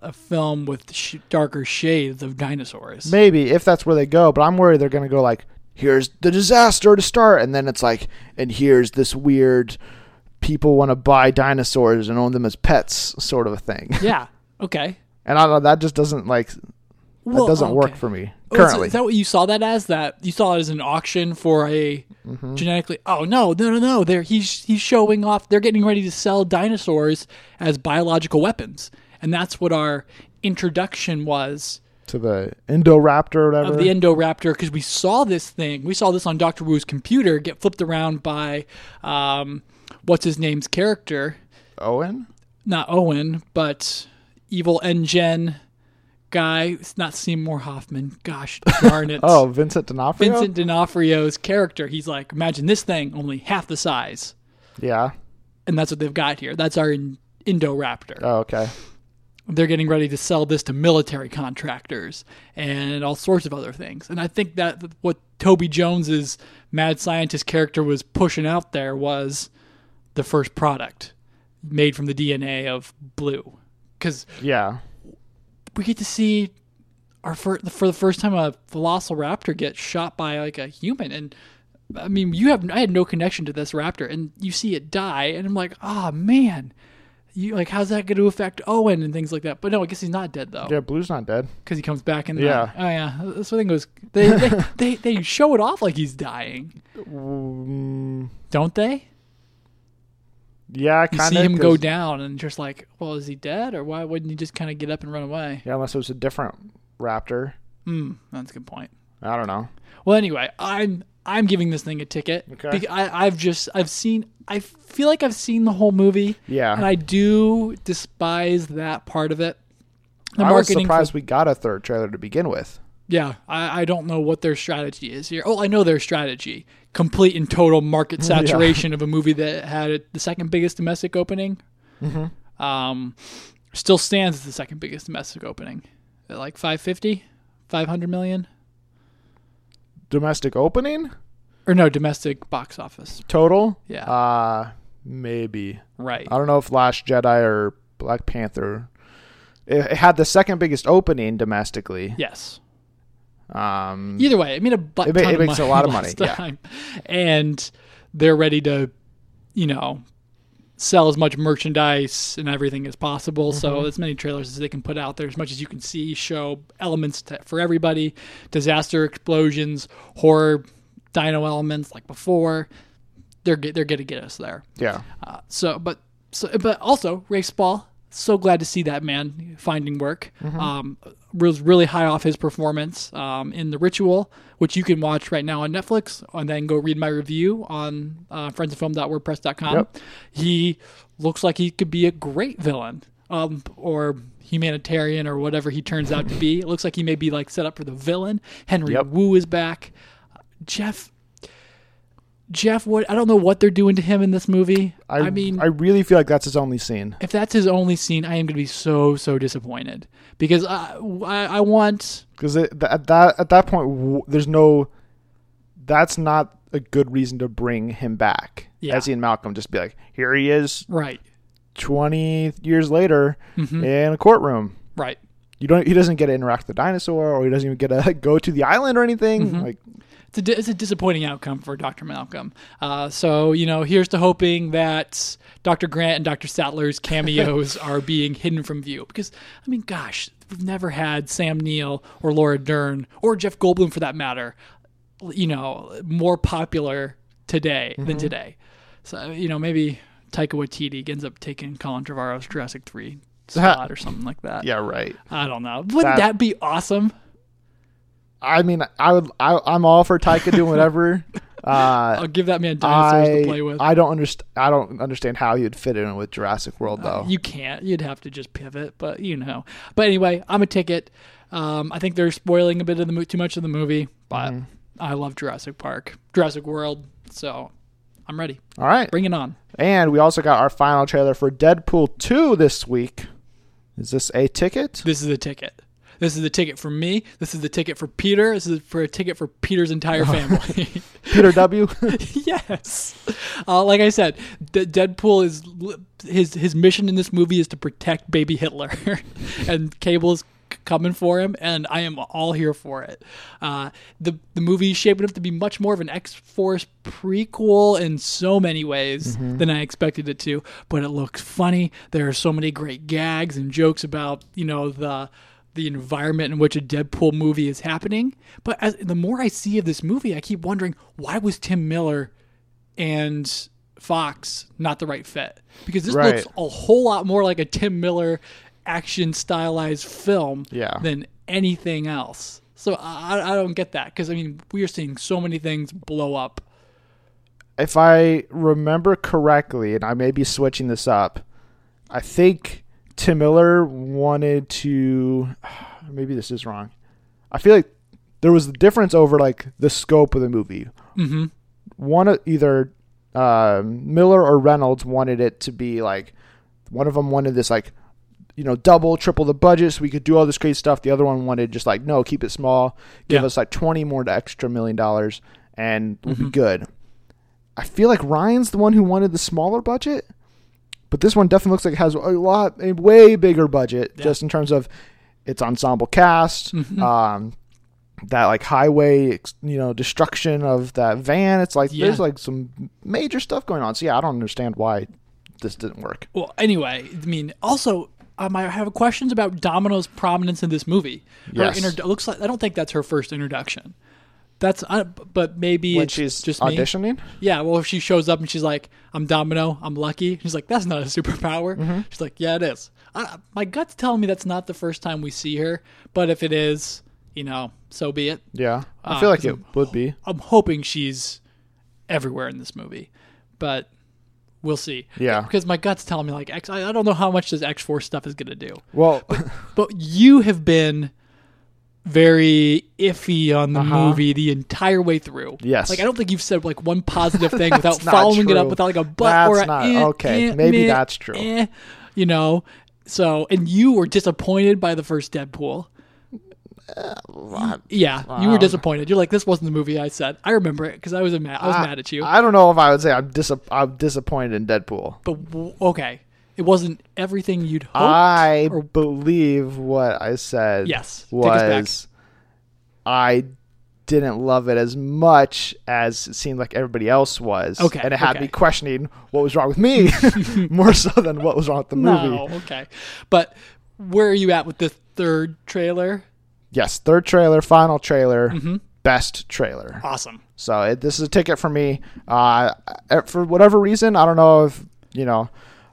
a film with sh- darker shades of dinosaurs. maybe if that's where they go. But I'm worried they're gonna go like, here's the disaster to start, and then it's like, and here's this weird. People want to buy dinosaurs and own them as pets, sort of a thing. yeah. Okay. And I don't know, that just doesn't like that Well, doesn't work for me Oh, currently. is that what you saw that as? That you saw it as an auction for a Mm-hmm. genetically? Oh no, no, no, no! They're he's he's showing off. They're getting ready to sell dinosaurs as biological weapons, and that's what our introduction was to the Indoraptor or whatever. of the Indoraptor because we saw this thing. We saw this on Doctor Wu's computer get flipped around by um, what's his name's character, Owen? not Owen, but evil InGen guy. It's not Seymour Hoffman. Gosh darn it! Oh, Vincent D'Onofrio? Vincent D'Onofrio's character. He's like, imagine this thing only half the size, Yeah. and that's what they've got here. That's our in- Indoraptor. Oh, okay. They're getting ready to sell this to military contractors and all sorts of other things. And I think that what Toby Jones's mad scientist character was pushing out there was the first product made from the DNA of Blue, because Yeah. we get to see our fir- for the first time a velociraptor get shot by like a human and I mean, you have I had no connection to this raptor, and you see it die, and I'm like, oh man, you like how's that going to affect Owen and things like that? But no, I guess he's not dead though, Yeah, Blue's not dead. because he comes back in. The, Yeah. Oh yeah. I think was. They, they they they show it off like he's dying, Mm, don't they? Yeah, You kind see him go down, and just like, well, is he dead, or why wouldn't he just kind of get up and run away? Yeah, unless it was a different raptor. Hmm, that's a good point. I don't know. Well, anyway, I'm I'm giving this thing a ticket. Okay. I, I've just I've seen I feel like I've seen the whole movie, Yeah. and I do despise that part of it. The I was marketing for- surprised we got a third trailer to begin with. Yeah, I, I don't know what their strategy is here. Oh, I know their strategy: complete and total market saturation of a movie that had the second biggest domestic opening. Mm-hmm. Um, still stands as the second biggest domestic opening, at like 550, 500 million, Domestic opening or no, domestic box office. total. Yeah. Uh maybe. Right. I don't know if Last Jedi or Black Panther. It had the second biggest opening domestically. yes. Um, Either way, I mean a butt It it of makes a lot of money, yeah. and they're ready to, you know, sell as much merchandise and everything as possible. Mm-hmm. So as many trailers as they can put out there, as much as you can see, show elements to, for everybody, disaster, explosions, horror, dino elements like before. They're they're gonna get us there. yeah. Uh, so, but so, but also Rafe Spall. So glad to see that man finding work. Um, was really high off his performance um, in the Ritual, which you can watch right now on Netflix, and then go read my review on uh, friendsofilm.wordpress.com. Yep. He looks like he could be a great villain, um, or humanitarian, or whatever he turns out to be. It looks like he may be like set up for the villain. Henry Yep. Wu is back. Jeff. Jeff, what I don't know what they're doing to him in this movie. I, I, mean, I really feel like that's his only scene. if that's his only scene, I am going to be so so disappointed because I I, I want because at that at that point w- there's no that's not a good reason to bring him back Yeah. as in malcolm just be like here he is right 20 years later Mhm. in a courtroom right you don't he doesn't get to interact with the dinosaur or he doesn't even get to go to the island or anything Mm-hmm. like it's a, it's a disappointing outcome for Dr. Malcolm. Uh, so, you know, here's to hoping that Dr. Grant and Dr. Sattler's cameos are being hidden from view. Because, I mean, gosh, we've never had Sam Neill or Laura Dern or Jeff Goldblum for that matter, you know, more popular today than today. So, you know, maybe Taika Waititi ends up taking Colin Trevorrow's Jurassic 3 spot or something like that. yeah right I don't know. Wouldn't That- that be awesome? I mean i would I, i'm all for taika doing whatever uh I'll give that man dinosaurs I, to play with. I don't understand. I don't understand how you'd fit in with Jurassic World though. You can't. You'd have to just pivot, but you know. But anyway, I'm a ticket. Um, I think they're spoiling a bit of the mo- too much of the movie, but Mm-hmm. I love Jurassic Park, Jurassic World, so I'm ready. All right, Bring it on. and we also got our final trailer for Deadpool two this week. Is this a ticket? This is a ticket. This is the ticket for me. This is the ticket for Peter. This is for a ticket for Peter's entire family. Peter W. yes. Uh, like I said, D- Deadpool is his his mission in this movie is to protect baby Hitler, and Cable is coming for him, and I am all here for it. Uh, the the movie is shaping up to be much more of an X Force prequel in so many ways than I expected it to, but it looks funny. There are so many great gags and jokes about you know the the environment in which a Deadpool movie is happening. But as, the more I see of this movie, I keep wondering why was Tim Miller and Fox not the right fit? Because this Right. looks a whole lot more like a Tim Miller action stylized film Yeah. than anything else. So I, I don't get that because I mean we are seeing so many things blow up. if I remember correctly, and I may be switching this up, I think Tim Miller wanted to. Maybe this is wrong. I feel like there was a difference over like the scope of the movie. Mm-hmm. One of either uh, Miller or Reynolds wanted it to be like one of them wanted this like you know double triple the budget so we could do all this crazy stuff. The other one wanted just like no keep it small, give Yeah. us like twenty more extra million dollars and we'll be good. I feel like Ryan's the one who wanted the smaller budget, but this one definitely looks like it has a lot, a way bigger budget, Yeah. just in terms of its ensemble cast. Mhm. Um, that like highway you know destruction of that van. It's like Yeah. there's like some major stuff going on. So yeah, I don't understand why this didn't work. Well, anyway, I mean, also, um, I have questions about Domino's prominence in this movie. Her Yes. inter- looks like I don't think that's her first introduction. That's, uh, but maybe When it's she's just me. auditioning, Yeah, well, if she shows up and she's like, "I'm Domino, I'm lucky," she's like, "That's not a superpower." Mm-hmm. She's like, "Yeah, it is." I, my gut's telling me that's not the first time we see her, but if it is, you know, so be it. yeah, I Uh, feel like it would be. I'm hoping she's everywhere in this movie, but we'll see. Yeah. because my gut's telling me like X. I, I don't know how much this X Force stuff is gonna do, Well, but you have been very iffy on the Uh-huh. movie the entire way through. Yes. like I don't think you've said like one positive thing without following it up without like a but That's or a not- eh, okay, eh, maybe that's true. eh, you know. So, and you were disappointed by the first Deadpool. Yeah, you were disappointed. You're like, this wasn't the movie I said. I remember it because I was mad. I was mad at you. I don't know if I would say I'm dis- I'm disappointed in Deadpool. but okay, it wasn't everything you'd hoped. I or- believe what I said. Yes, take us back. was I didn't love it as much as it seemed like everybody else was. Okay, and it had okay. me questioning what was wrong with me more so than what was wrong with the movie. no, okay. But where are you at with the third trailer? Yes, third trailer, final trailer, Mm-hmm. best trailer. Awesome. So it, this is a ticket for me. Uh, for whatever reason, I don't know if you know.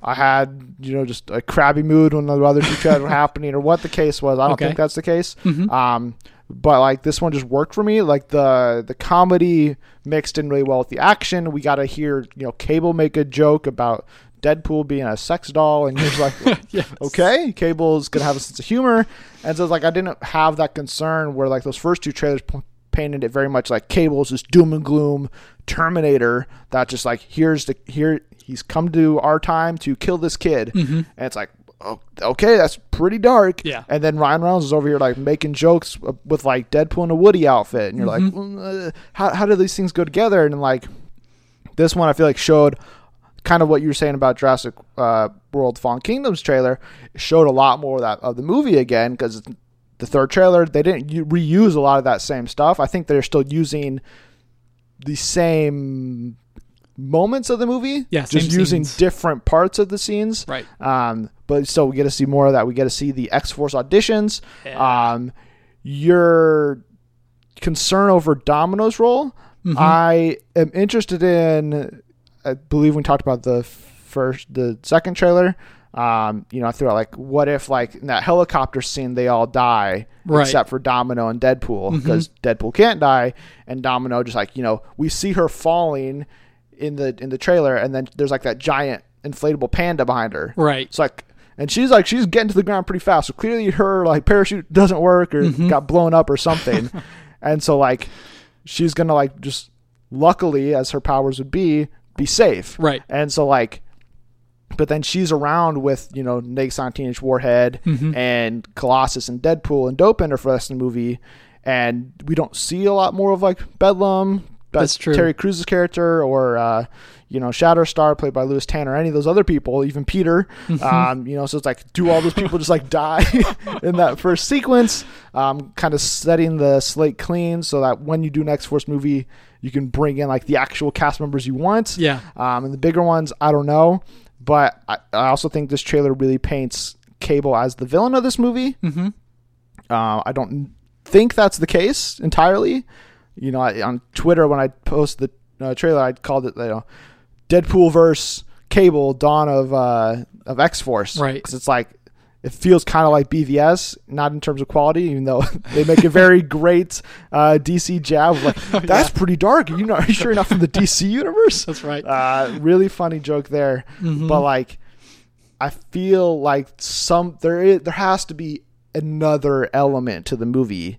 I had you know just a crabby mood when the other two trailers were happening, or what the case was. I don't Okay. Mm-hmm. think that's the case. Um, but like this one just worked for me. Like the the comedy mixed in really well with the action. We got to hear you know Cable make a joke about Deadpool being a sex doll, and you're like, Yes. okay, Cable's gonna have a sense of humor, and so it's like I didn't have that concern where like those first two trailers p- painted it very much like Cable's this doom and gloom Terminator that just like here's the here he's come to our time to kill this kid, and it's like. Oh, okay, that's pretty dark. Yeah. And then Ryan Reynolds is over here like making jokes with like Deadpool in a Woody outfit, and you're like, well, uh, how how do these things go together? And like this one, I feel like showed kind of what you were saying about Jurassic uh, World Fallen Kingdoms trailer. Showed a lot more of that of the movie again because the third trailer they didn't reuse a lot of that same stuff. I think they're still using the same moments of the movie, Yeah, just using scenes. different parts of the scenes. Right. Um, but still, we get to see more of that. We get to see the X Force auditions. Yeah. Um, your concern over Domino's role, Mm-hmm. I am interested in. I believe we talked about the first, the second trailer. Um, you know, I threw out like, what if like in that helicopter scene they all die Right. except for Domino and Deadpool because Deadpool can't die and Domino just like you know we see her falling in the in the trailer and then there's like that giant inflatable panda behind her. Right. It's like, and she's like, she's getting to the ground pretty fast. So clearly her like parachute doesn't work or Mm-hmm. got blown up or something. and so like, she's gonna like just luckily as her powers would be, be safe. Right. And so like, but then she's around with you know Negasonic Teenage Warhead Mm-hmm. and Colossus and Deadpool and Dopinder for the rest of the movie, and we don't see a lot more of like Bedlam. That's true. Terry Crews's character or uh, you know Shatterstar played by Lewis Tanner, any of those other people, even Peter. Mm-hmm. Um, you know, so it's like, do all those people just like die in that first sequence? Um, kind of setting the slate clean so that when you do next Force movie, you can bring in like the actual cast members you want. Yeah. Um, and the bigger ones, I don't know, but I, I also think this trailer really paints Cable as the villain of this movie. Mm-hmm. Uh, I don't think that's the case entirely. You know, I, on Twitter when I posted the uh, trailer, I called it you know Deadpool verse Cable Dawn of uh, of X Force, Right. Because it's like it feels kind of like BVS, not in terms of quality, even though they make a very great uh, DC jab. Like that's pretty dark. Are you not are you sure you're from the DC universe? That's right. Uh, really funny joke there, Mm-hmm. but like I feel like some there is there has to be another element to the movie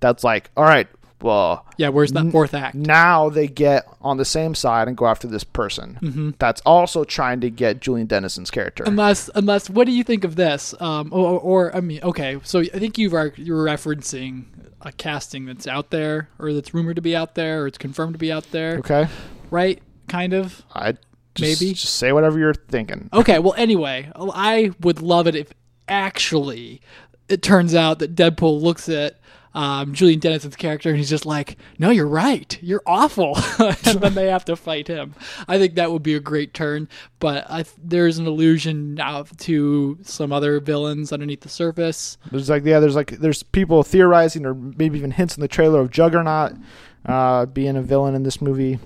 that's like, all right, well, yeah. Where's that fourth act? now they get on the same side and go after this person Mm-hmm. that's also trying to get Julian Dennison's character. Unless, unless, what do you think of this? Um, or, or I mean, okay, so I think you've are you're referencing a casting that's out there, or that's rumored to be out there, or it's confirmed to be out there, okay, right? Kind of. I just, Maybe. just say whatever you're thinking. Okay, well, anyway, I would love it if actually it turns out that Deadpool looks at um, Julian Dennison's character, and he's just like, "No, you're right. You're awful," and then they have to fight him. I think that would be a great turn, but I, there's an allusion now to some other villains underneath the surface. There's like yeah, there's like there's people theorizing or maybe even hints in the trailer of Juggernaut uh, being a villain in this movie.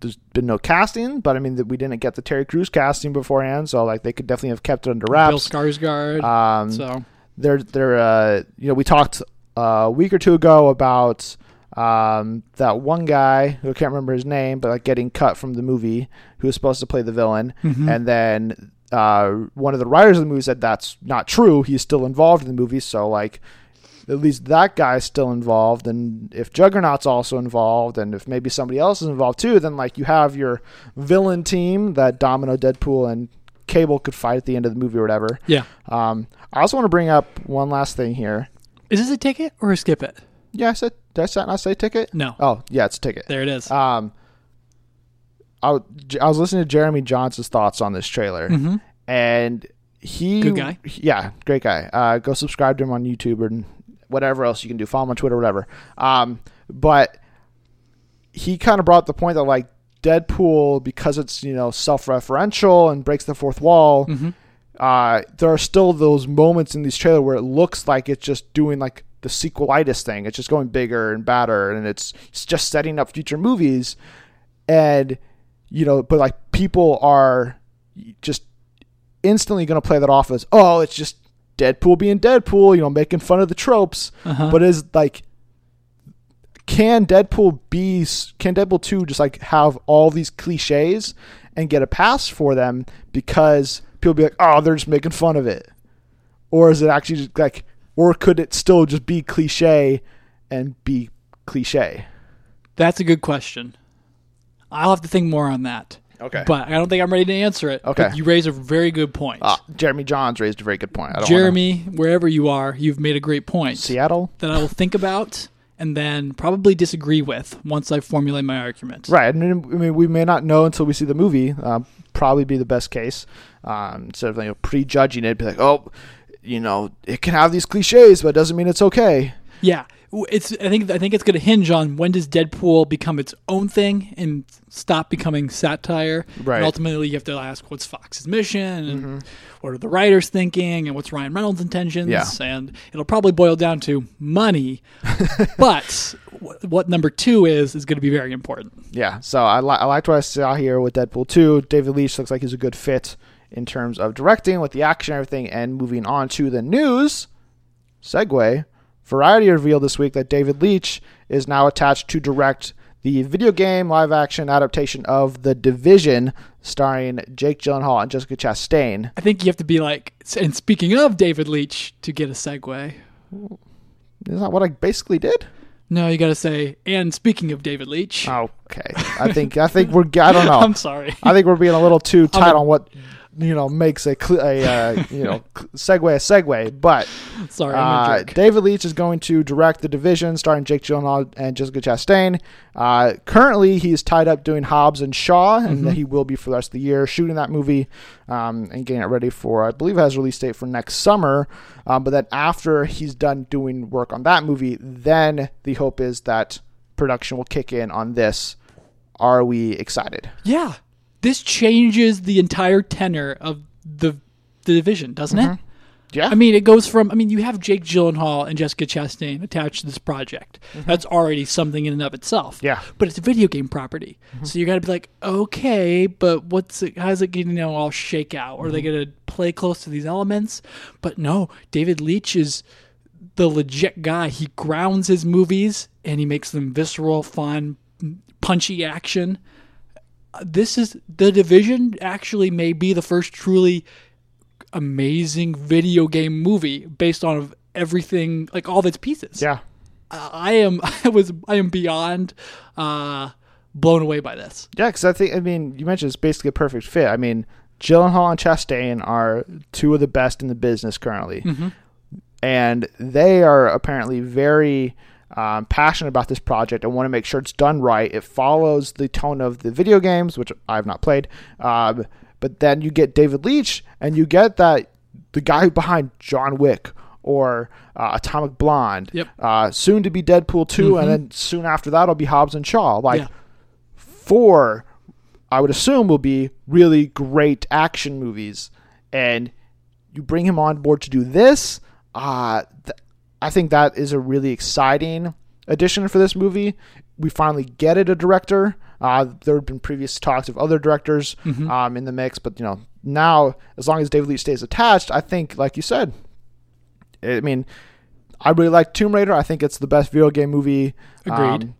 There's been no casting, but I mean that we didn't get the Terry Crews casting beforehand, so like they could definitely have kept it under wraps. Bill. Skarsgård. Um, so they're they're uh, you know we talked a week or two ago about um, that one guy who I can't remember his name, but like getting cut from the movie who was supposed to play the villain, Mhm. and then uh, one of the writers of the movie said that's not true. He's still involved in the movie, so like at least that guy's still involved. And if Juggernaut's also involved, and if maybe somebody else is involved too, then like you have your villain team that Domino, Deadpool, and Cable could fight at the end of the movie or whatever. yeah, Um, I also want to bring up one last thing here. Is this a ticket or a skip it? Yeah, I said did I say- not say ticket? No, Oh, yeah, it's a ticket. there it is. Um, I, I was listening to Jeremy Jahns's thoughts on this trailer, hmm and he Good guy. Yeah, great guy. Uh, go subscribe to him on YouTube and whatever else you can do. Follow him on Twitter, whatever. Um, but he kind of brought the point that like Deadpool, because it's you know self-referential and breaks the fourth wall. hmm uh, there are still those moments in these trailer where it looks like it's just doing like the sequelitis thing. It's just going bigger and badder, and it's, it's just setting up future movies. And you know, but like people are just instantly going to play that off as, oh, it's just Deadpool being Deadpool, you know, making fun of the tropes. Uh-huh. But is like, can Deadpool be? Can Deadpool two just like have all these cliches and get a pass for them because people be like, oh, they're just making fun of it, or is it actually just like, or could it still just be cliche and be cliche? That's a good question. I'll have to think more on that. Okay. But I don't think I'm ready to answer it. Okay. You raise a very good point. Ah, Jeremy Jahns raised a very good point. I don't Jeremy, wherever you are, you've made a great point Seattle. that I will think about and then probably disagree with once I formulate my argument. Right. I mean, I mean, we may not know until we see the movie. Uh, probably be the best case. Um, instead of you know, prejudging it, be like, oh, you know, it can have these cliches, but it doesn't mean it's okay. Yeah, it's. I think. I think it's going to hinge on when does Deadpool become its own thing and stop becoming satire. Right. And ultimately, you have to ask what's Fox's mission and what are the writers thinking and what's Ryan Reynolds' intentions. Yeah. And it'll probably boil down to money. but wh- what number two is is going to be very important. Yeah. So I, li- I liked what I saw here with Deadpool 2. David Leitch looks like he's a good fit in terms of directing with the action and everything. And moving on to the news, segue. Variety revealed this week that David Leitch is now attached to direct the video game live action adaptation of The Division, starring Jake Gyllenhaal and Jessica Chastain. I think you have to be like. And speaking of David Leitch, to get a segue. Isn't that what I basically did? No, you got to say. And speaking of David Leitch, Okay. I think I think we're I don't know. I'm sorry. I think we're being a little too tight on what you know makes a, cl- a uh, you know segue a segue. But Sorry, uh. David Leitch is going to direct the division, starring Jake Gyllenhaal and Jessica Chastain. Uh, currently, he's tied up doing Hobbs and Shaw, and Mhm. he will be for the rest of the year shooting that movie um, and getting it ready for. I believe it has release date for next summer. Um, but then after he's done doing work on that movie, then the hope is that production will kick in on this. Are we excited? Yeah. This changes the entire tenor of the the division, doesn't it? Mm-hmm. Yeah. I mean, it goes from I mean, you have Jake Gyllenhaal and Jessica Chastain attached to this project. Mm-hmm. That's already something in and of itself. Yeah. But it's a video game property. Mm-hmm. So you got to be like, "Okay, but what's it how's it going to you know, all shake out? Are they going to play close to these elements?" But no, David Leitch is the legit guy. He grounds his movies and he makes them visceral, fun, punchy action. This is the division. Actually, may be the first truly amazing video game movie based on everything, like all of its pieces. Yeah. I am. I was. I am beyond uh, blown away by this. Yeah, because I think I mean you mentioned it's basically a perfect fit. I mean Gyllenhaal and Chastain are two of the best in the business currently, and they are apparently very um, passionate about this project and want to make sure it's done right. It follows the tone of the video games, which I have not played, um, but then you get David Leitch and you get that the guy behind John Wick, or uh, Atomic Blonde. Yep. Uh, soon to be Deadpool 2, and then soon after that, it'll be Hobbs and Shaw. Like, Yeah. four, I would assume, will be really great action movies. And you bring him on board to do this. Uh, th- I think that is a really exciting addition for this movie. We finally get it a director. Uh, there have been previous talks of other directors um, in the mix, but you know now as long as David Leitch stays attached, I think, like you said, I mean, I really like Tomb Raider. I think it's the best video game movie Agreed. um,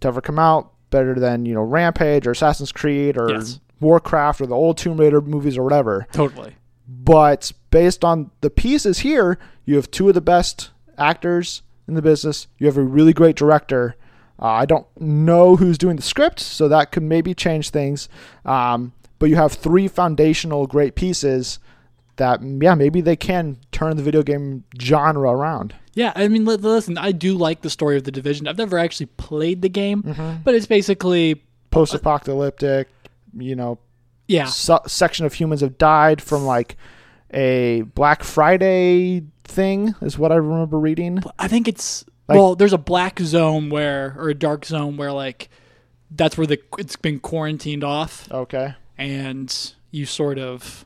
to ever come out. Better than you know Rampage or Assassin's Creed or Yes. Warcraft or the old Tomb Raider movies or whatever. Totally. But based on the pieces here, you have two of the best actors in the business. You have a really great director. Uh, I don't know who's doing the script, so that could maybe change things. Um, but you have three foundational great pieces that, yeah, maybe they can turn the video game genre around. Yeah, I mean, listen, I do like the story of the division. I've never actually played the game, Mm-hmm. but it's basically Post-apocalyptic, you know, yeah, su- section of humans have died from like a Black Friday thing, is what I remember reading. I think it's Like- well, there's a black zone where or a dark zone where like that's where the it's been quarantined off Okay. and you sort of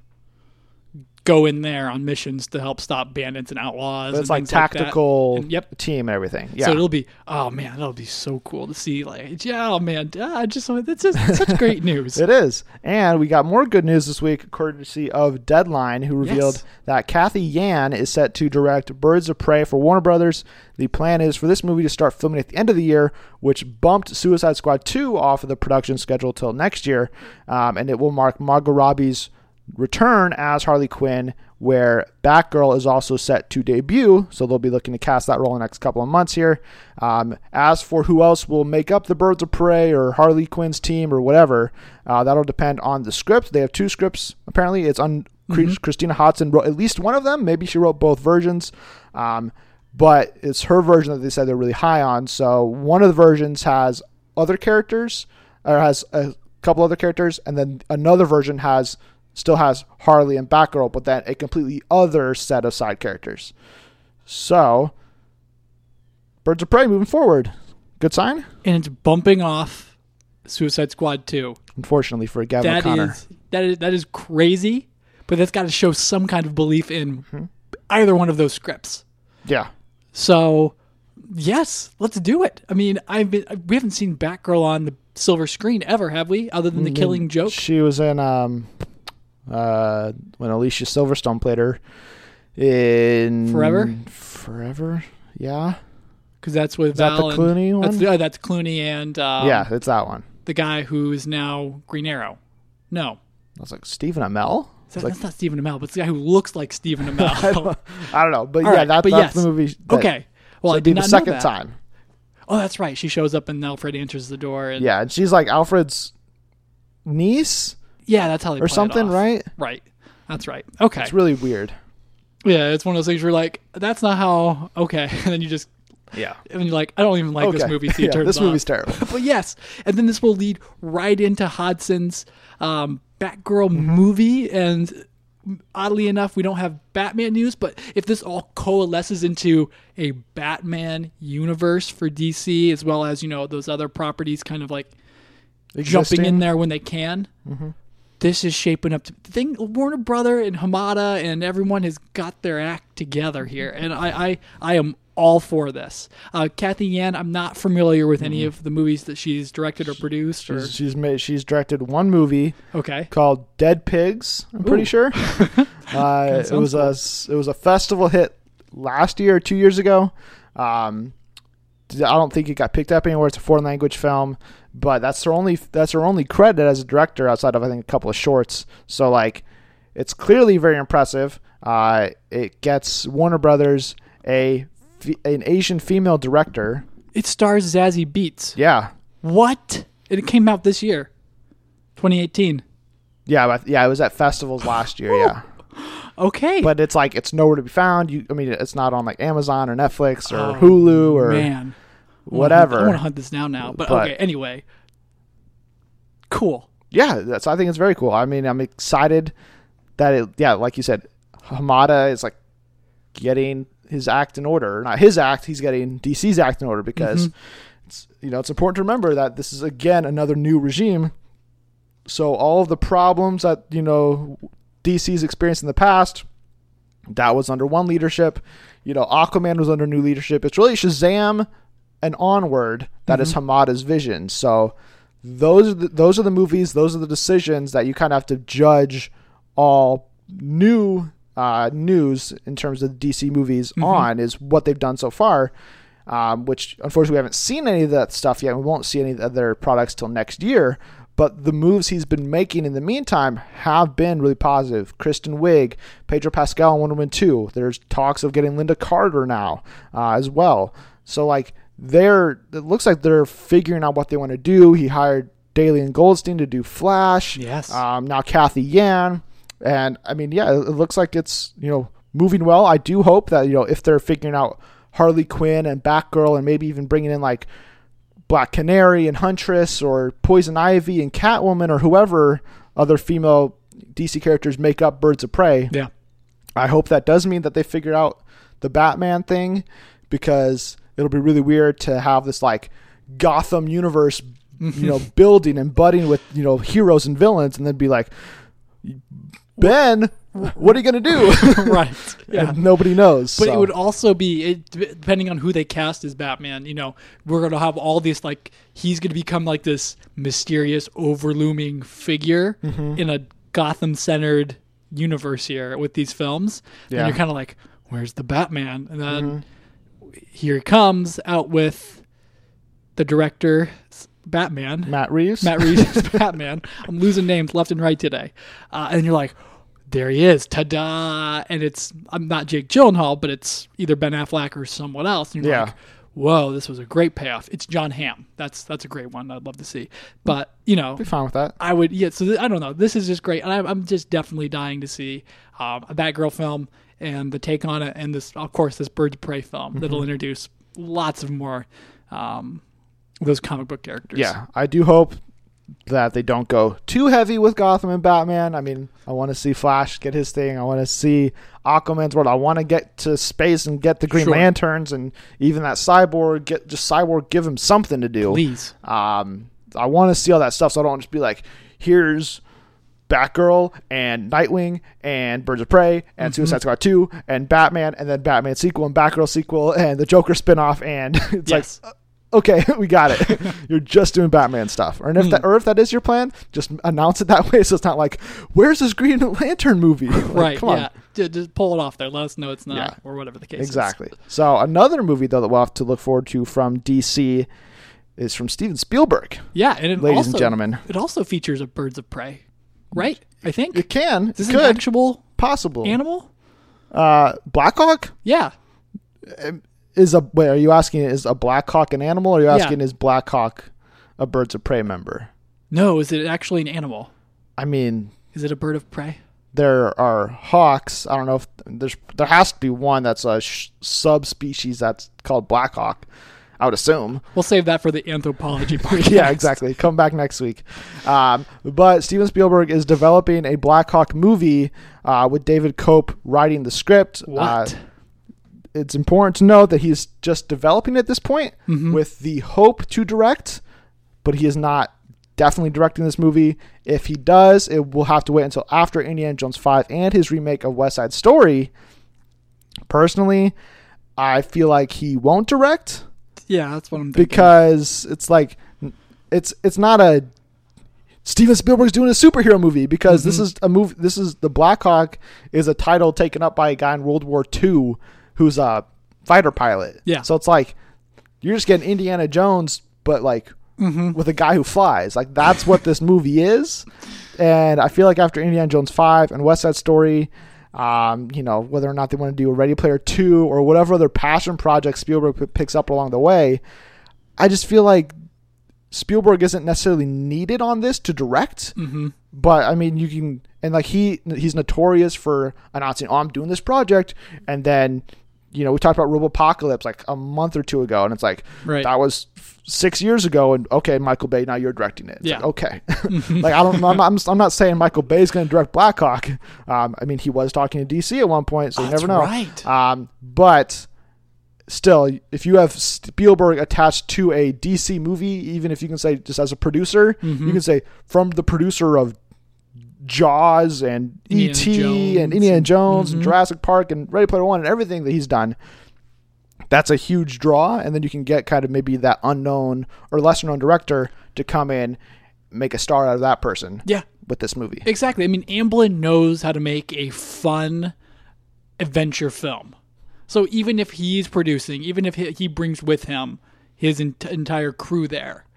go in there on missions to help stop bandits and outlaws. And it's like tactical And- yep. team and everything. Yeah. So it'll be oh man, that'll be so cool to see. Like yeah, oh man, ah, I just that's just such great news. it is. And we got more good news this week, courtesy of Deadline, who revealed Yes. that Cathy Yan is set to direct Birds of Prey for Warner Brothers. The plan is for this movie to start filming at the end of the year, which bumped Suicide Squad 2 off of the production schedule till next year. Um, and it will mark Margot Robbie's return as Harley Quinn, where Batgirl is also set to debut. So they'll be looking to cast that role in the next couple of months here. Um, as for who else will make up the Birds of Prey or Harley Quinn's team or whatever, uh, that'll depend on the script. They have two scripts apparently. It's on Christina Hodson wrote at least one of them. Maybe she wrote both versions. Um, but it's her version that they said they're really high on. So one of the versions has other characters, or has a couple other characters, and then another version has still has Harley and Batgirl, but then a completely other set of side characters. So, Birds of Prey moving forward. Good sign. and it's bumping off Suicide Squad 2. Unfortunately for Gavin That O'Connor. is that is that is crazy, but that's got to show some kind of belief in Mm-hmm. either one of those scripts. yeah. So, yes, let's do it. I mean, I've been we haven't seen Batgirl on the silver screen ever, have we? Other than the Mm, Killing Joke. She was in um uh when Alicia Silverstone played her in Forever? Forever? Yeah. Because that's with that Val the and- Clooney That's, one? uh, that's Clooney and um, yeah, it's that one. the guy who is now Green Arrow. No, I was like Stephen Amell? That- like, that's not Stephen Amell, but it's the guy who looks like Stephen Amell. I don't know, but All yeah, right, that, but that's yes. the movie. That, okay. Well, so I did the second that. time. Oh, that's right. She shows up and Alfred answers the door. And Yeah, and she's like Alfred's niece yeah, that's how they or something, right? Right. That's right. Okay. It's really weird. yeah, it's one of those things where you're like, that's not how. Okay, and then you just Yeah. and you're like, I don't even like this movie. You Yeah, this off. movie's terrible. but yes, and then this will lead right into Hodson's um, Batgirl Mm-hmm. movie, and oddly enough, we don't have Batman news. But if this all coalesces into a Batman universe for DC, as well as you know those other properties, kind of like jumping in there when they can. Mm-hmm. This is shaping up to the thing. Warner Brother and Hamada and everyone has got their act together here, and I, I, I am all for this. Uh, Cathy Yan, I'm not familiar with any of the movies that she's directed or produced. Or. She's, she's made she's directed one movie okay, called Dead Pigs. I'm pretty sure. uh, it was a s- it was a festival hit last year or two years ago. Um, I don't think it got picked up anywhere. It's a foreign language film, but that's her only that's her only credit as a director outside of I think a couple of shorts. So like, it's clearly very impressive. Uh, it gets Warner Brothers a an Asian female director. it stars Zazie Beetz. Yeah, What? It came out this year, 2018. yeah, but- yeah. It was at festivals last year. Yeah. Okay, but it's like it's nowhere to be found. You, I mean, it's not on like Amazon or Netflix or Oh, Hulu or man, whatever. I want to hunt this down now. But, But- okay, anyway, cool. yeah, that's. I think it's very cool. I mean, I'm excited that it. Yeah, like you said, Hamada is like getting his act in order. Not his act. He's getting DC's act in order because mm-hmm. it's you know it's important to remember that this is again another new regime. So all of the problems that you know DC's experienced in the past, that was under one leadership. You know, Aquaman was under new leadership. It's really Shazam and onward that is Hamada's vision. So those are the, those are the movies, those are the decisions that you kind of have to judge all new uh, news in terms of DC movies on is what they've done so far. Um, which unfortunately we haven't seen any of that stuff yet. We won't see any of their products till next year. But the moves he's been making in the meantime have been really positive. Kristen Wiig, Pedro Pascal in Wonder Woman 2. There's talks of getting Lynda Carter now uh, as well. So like they're it looks like they're figuring out what they want to do. He hired Daley and Goldstein to do Flash. Yes. Um, now Cathy Yan, and I mean, yeah, it looks like it's you know moving well. I do hope that you know if they're figuring out Harley Quinn and Batgirl and maybe even bringing in like Black Canary and Huntress or Poison Ivy and Catwoman or whoever other female DC characters make up Birds of Prey. Yeah. I hope that does mean that they figure out the Batman thing because it'll be really weird to have this like Gotham universe, you know, building and budding with, you know, heroes and villains and then be like, Ben, what are you going to do? right. Yeah. And nobody knows. But so. it would also be it, depending on who they cast as Batman. You know, we're gonna have all these like he's gonna become like this mysterious, overlooming figure Mm-hmm. in a Gotham-centered universe here with these films. Yeah. And you're kind of like, where's the Batman? And then Mm-hmm. Here he comes out with the director Batman. Matt Reeves. Matt Reeves is Batman. I'm losing names left and right today. Uh, and you're like, there he is, ta-da! And it's I'm not Jake Gyllenhaal, but it's either Ben Affleck or someone else. And you're Yeah. like, whoa, this was a great payoff. It's John Hamm. That's that's a great one. I'd love to see. But you know, Be fine with that. I would yeah. So th- I don't know. This is just great, and I'm, I'm just definitely dying to see um, a Batgirl film and the take on it, and this of course this Birds of Prey film that'll Mm-hmm. introduce lots of more um, those comic book characters. Yeah, I do hope that they don't go too heavy with Gotham and Batman. I mean, I want to see Flash get his thing. I want to see Aquaman's world. I want to get to space and get the Green Sure. Lanterns and even that Cyborg. Get just Cyborg, give him something to do. please. Um, I want to see all that stuff, so I don't just be like, here's Batgirl and Nightwing and Birds of Prey and Mm-hmm. Suicide Squad 2 and Batman and then Batman sequel and Batgirl sequel and the Joker spinoff and it's Yes. like okay, we got it. You're just doing Batman stuff. Or and if Hmm. that or if that is your plan, just announce it that way so it's not like, where's this Green Lantern movie? Like, right. come on. Yeah. Ju- Just pull it off there. Let us know it's not, Yeah. or whatever the case is. Exactly. So another movie though that we'll have to look forward to from DC is from Steven Spielberg. Yeah, and it Ladies also, and gentlemen. it also features a Birds of Prey, right? I think. It can. is this it an could. actual possible. animal? Uh, Blackhawk Yeah. is a. Wait, are you asking is a Black Hawk an animal, or are you Yeah. asking is Black Hawk a Birds of Prey member? No, is it actually an animal? I mean, Is it a bird of prey? there are hawks. I don't know if there's. There has to be one that's a sh- subspecies that's called Black Hawk. I would assume. We'll save that for the anthropology part. yeah, exactly. Come back next week. Um, but Steven Spielberg is developing a Black Hawk movie uh, with David Koepp writing the script. Uh, What? it's important to note that he's just developing at this point Mm-hmm. with the hope to direct, but he is not definitely directing this movie. If he does, it will have to wait until after Indiana Jones 5 and his remake of West Side Story. Personally, I feel like he won't direct yeah, that's what I'm thinking. because it's like it's it's not a Steven Spielberg's doing a superhero movie because this Mm-hmm. is a movie. This is the Black Hawk is a title taken up by a guy in World War II who's a fighter pilot. Yeah. So it's like you're just getting Indiana Jones, but like Mm-hmm. with a guy who flies. Like that's what this movie is. And I feel like after Indiana Jones five and West Side Story, um, you know whether or not they want to do a Ready Player two or whatever other passion project Spielberg p- picks up along the way, I just feel like Spielberg isn't necessarily needed on this to direct. Mm-hmm. But I mean, you can and like he he's notorious for announcing, "Oh, I'm doing this project," and then you know, we talked about Robopocalypse like a month or two ago, and it's like Right. that was f- six years ago, and okay, Michael Bay, now you're directing it. It's Yeah. like, okay, like I don't, I'm not, I'm not saying Michael Bay is going to direct Blackhawk. Um, I mean, he was talking to DC at one point, so you That's never know. right. Um, but still, if you have Spielberg attached to a DC movie, even if you can say just as a producer, Mm-hmm. you can say from the producer of Jaws and Indiana E.T. and Jones Mm-hmm. Indiana Jones and Jurassic Park and Ready Player One and everything that he's done. That's a huge draw, and then you can get kind of maybe that unknown or lesser known director to come in, make a star out of that person Yeah. with this movie. Exactly. I mean, Amblin knows how to make a fun adventure film. So even if he's producing, even if he, he brings with him his ent- entire crew there, th-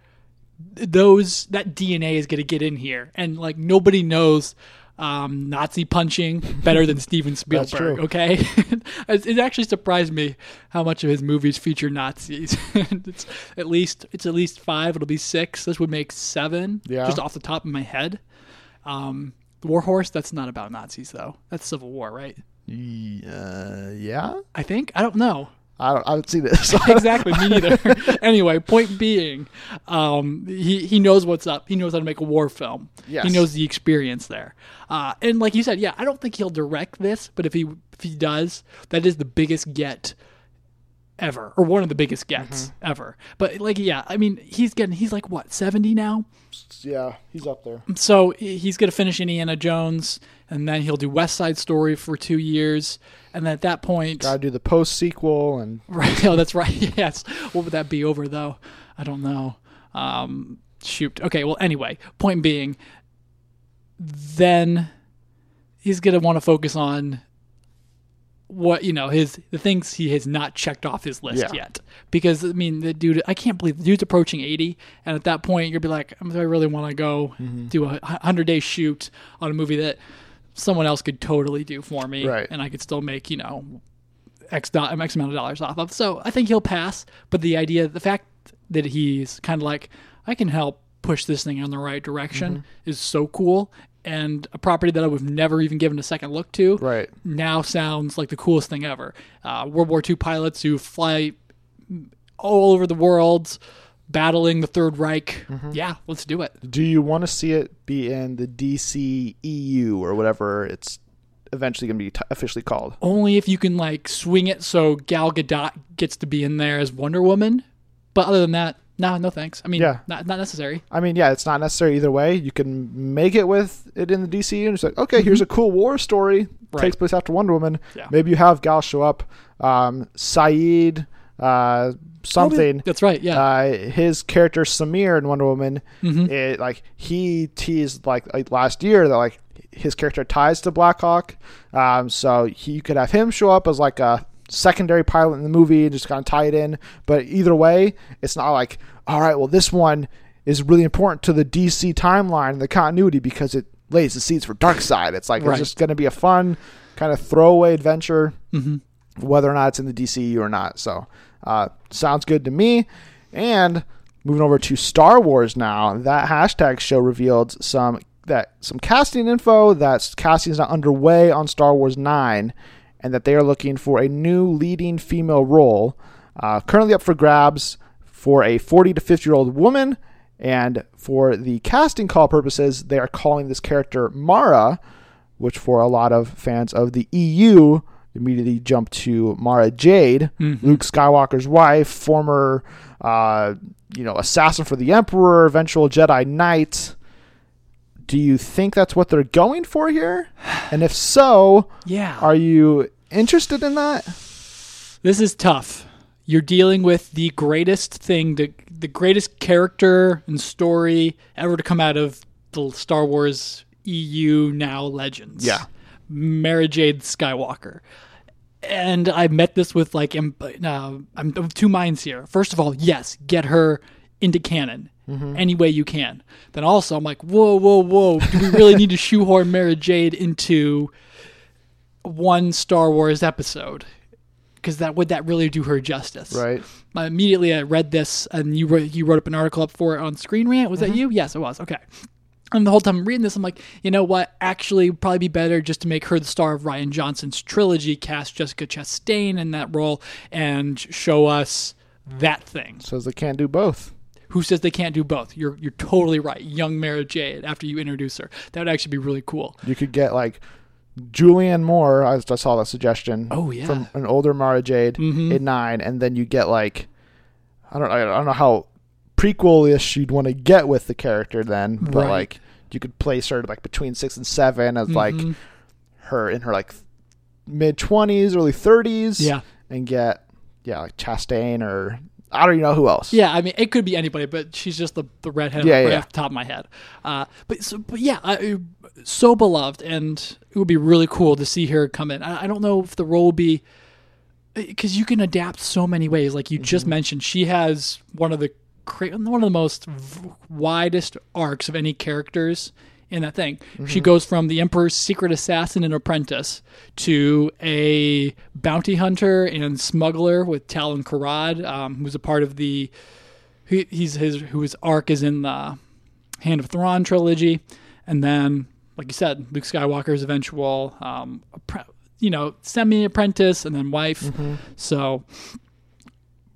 those that DNA is going to get in here, and like nobody knows um, Nazi punching better than Steven Spielberg. Okay, it, it actually surprised me how much of his movies feature Nazis. it's at least it's at least five. It'll be six. This would make seven. Yeah. just off the top of my head. Um, the War Horse. That's not about Nazis though. That's Civil War, right? Uh, yeah, I think. I don't know. I don't. I haven't seen this. exactly, me neither. anyway, point being, um, he he knows what's up. He knows how to make a war film. Yes. He knows the experience there. Uh, and like you said, yeah, I don't think he'll direct this, but if he if he does, that is the biggest get ever, or one of the biggest gets ever. But like, yeah, I mean, he's getting he's like what seventy now. yeah, he's up there. So he's going to finish Indiana Jones, and then he'll do West Side Story for two years, and then at that point, Gotta do the post sequel and Right. Oh, that's right. Yes. What would that be over though? I don't know. Um, shoot. Okay. Well, anyway, point being, then he's gonna want to focus on what you know his the things he has not checked off his list Yeah. yet. Because I mean, the dude, I can't believe the dude's approaching eighty, and at that point, you'll be like, do I really want to go Mm-hmm. do a hundred day shoot on a movie that someone else could totally do for me, Right. and I could still make you know X, do- X amount of dollars off of. So I think he'll pass. But the idea, the fact that he's kind of like, I can help push this thing in the right direction Mm-hmm. is so cool. And a property that I would have never even given a second look to right. now sounds like the coolest thing ever. Uh, World War II pilots who fly all over the world battling the Third Reich. Mm-hmm. Yeah, let's do it. Do you want to see it be in the DC EU or whatever it's eventually going to be t- officially called? Only if you can like swing it so Gal Gadot gets to be in there as Wonder Woman. But other than that, no, no thanks. I mean, Yeah. not, not necessary. I mean, yeah, it's not necessary either way. You can make it with it in the DC, and it's like, okay, here's a cool war story. Mm-hmm. Right. Takes place after Wonder Woman. Yeah. Maybe you have Gal show up. Um, Saeed, uh, something. That's right. Yeah. Uh, his character Samir in Wonder Woman, Mhm. it, like he teased like, like last year that like his character ties to Blackhawk, um, so he you could have him show up as like a secondary pilot in the movie and just kind of tie it in. But either way, it's not like all right, well this one is really important to the DC timeline and the continuity because it lays the seeds for Darkseid. It's like Right. it's just going to be a fun kind of throwaway adventure Mhm. whether or not it's in the DCU or not. So, uh, sounds good to me. And moving over to Star Wars now, that hashtag show revealed some that some casting info that casting is now underway on Star Wars Nine, and that they are looking for a new leading female role, uh, currently up for grabs for a 40 to 50 year old woman. And for the casting call purposes, they are calling this character Mara, which for a lot of fans of the EU immediately jump to Mara Jade, Luke Skywalker's wife, former uh, you know assassin for the Emperor, eventual Jedi Knight. Do you think that's what they're going for here? And if so, yeah. are you interested in that? This is tough. You're dealing with the greatest thing, the the greatest character and story ever to come out of the Star Wars EU now legends. Yeah. Mara Jade Skywalker. And I met this with like, im- uh, I'm of two minds here. First of all, yes, get her into canon any way you can. Then also, I'm like, whoa, whoa, whoa. Do we really need to shoehorn Mara Jade into one Star Wars episode? Because that would that really do her justice? Right. Uh, immediately I read this, and you wrote you wrote up an article up for it on Screen Rant. Was that you? Yes, it was. Okay. And the whole time I'm reading this, I'm like, you know what? Actually, probably be better just to make her the star of Rian Johnson's trilogy, cast Jessica Chastain in that role, and show us that thing. Says they can't do both. Who says they can't do both? You're you're totally right. Young Mara Jade after you introduce her. That would actually be really cool. You could get like Julianne Moore. I, I saw that suggestion. Oh, yeah. from an older Mara Jade Mhm. in nine, and then you get like I don't I don't know how prequel-ish you'd want to get with the character then, but Right. like you could place her like between six and seven as like Mhm. her in her like mid twenties, early thirties, Yeah. and get yeah like Chastain or I don't even know who else. Yeah, I mean, it could be anybody, but she's just the the redhead Yeah, right yeah. off the top of my head. Uh, but so, but yeah, I, so beloved, and it would be really cool to see her come in. I, I don't know if the role will be because you can adapt so many ways. Like you just mentioned, she has one of the one of the most v- widest arcs of any characters in that thing. She goes from the Emperor's secret assassin and apprentice to a bounty hunter and smuggler with Talon Karrde, um, who's a part of the he, he's his whose arc is in the Hand of Thrawn trilogy, and then like you said, Luke Skywalker's eventual, um, you know, semi-apprentice and then wife. So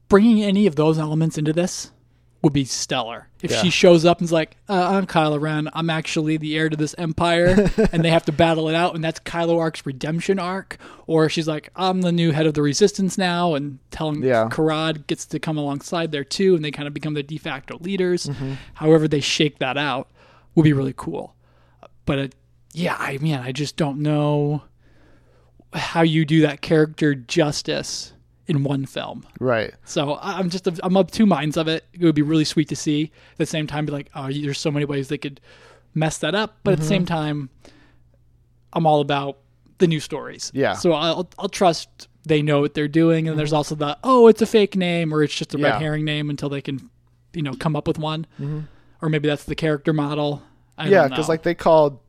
bringing any of those elements into this would be stellar. If Yeah. she shows up and's like, uh, "I'm Kylo Ren. I'm actually the heir to this empire," and they have to battle it out, and that's Kylo Ark's redemption arc, or she's like, "I'm the new head of the Resistance now," and Talon Yeah. Karrde gets to come alongside there too, and they kind of become the de facto leaders. Mm-hmm. However, they shake that out would be really cool. But uh, yeah, I mean, I just don't know how you do that character justice in one film. Right. So I'm just I'm of two minds of it. It would be really sweet to see. At the same time, be like, oh, there's so many ways they could mess that up. But at the Mm-hmm. same time, I'm all about the new stories. Yeah. So I'll I'll trust they know what they're doing. And there's also the oh, it's a fake name or it's just a Mm-hmm. Yeah. red herring name until they can, you know, come up with one. Or maybe that's the character model. I yeah, because like they called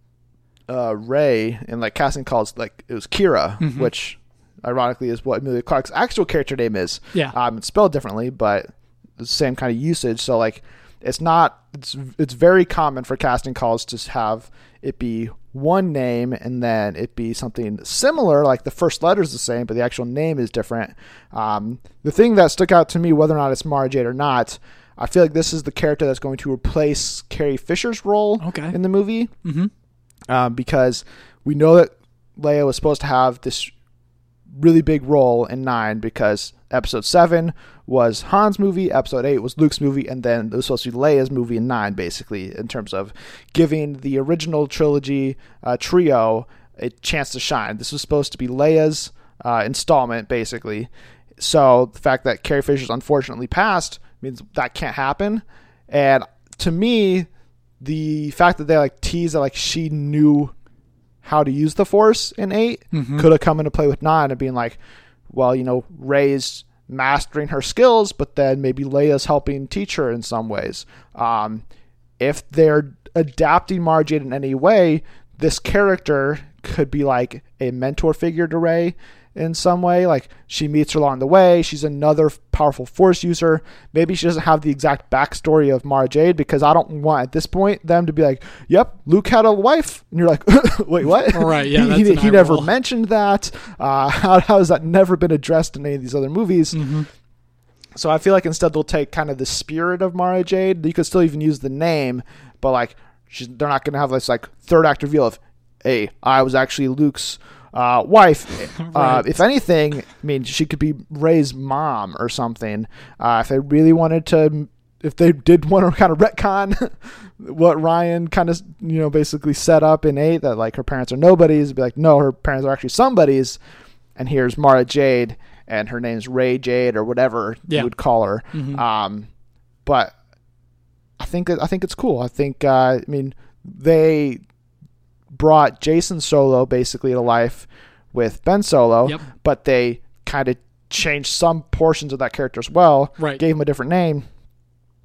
uh, Rey and like casting calls like it was Kira, Mm-hmm. which ironically is what Emilia Clarke's actual character name is. Yeah. um, it's spelled differently, but the same kind of usage. So like it's not it's it's very common for casting calls to have it be one name and then it be something similar, like the first letter is the same, but the actual name is different. Um, the thing that stuck out to me, whether or not it's Mara Jade or not, I feel like this is the character that's going to replace Carrie Fisher's role Okay. in the movie Mhm. um, because we know that Leia was supposed to have this really big role in nine because episode seven was Han's movie, episode eight was Luke's movie, and then it was supposed to be Leia's movie in nine, basically, in terms of giving the original trilogy uh, trio a chance to shine. This was supposed to be Leia's uh, installment, basically. So the fact that Carrie Fisher's unfortunately passed means that can't happen. And to me, the fact that they like tease that like she knew how to use the force in 8 could have come into play with nine and being like, well, you know, Rey's mastering her skills, but then maybe Leia's helping teach her in some ways. Um, if they're adapting Mara Jade in any way, this character could be like a mentor figure to Ray in some way. Like she meets her along the way. She's another powerful force user. Maybe she doesn't have the exact backstory of Mara Jade because I don't want at this point them to be like, "Yep, Luke had a wife," and you're like, "Wait, what?" Right, yeah, he, that's he, he never roll. mentioned that. Uh, how, how has that never been addressed in any of these other movies? Mm-hmm. So I feel like instead they'll take kind of the spirit of Mara Jade. You could still even use the name, but like she's, they're not going to have this like third act reveal of, "Hey, I was actually Luke's uh, wife." uh, if anything, I mean, she could be Rey's mom or something. Uh, if they really wanted to, if they did want to kind of retcon what Rian kind of you know basically set up in eight that like her parents are nobodies, be like, no, her parents are actually somebodies, and here's Mara Jade. And her name's Ray Jade or whatever Yeah. you would call her. Mhm. Um, but I think I think it's cool. I think uh, I mean they brought Jacen Solo basically to life with Ben Solo, Yep. but they kind of changed some portions of that character as well. Right. Gave him a different name.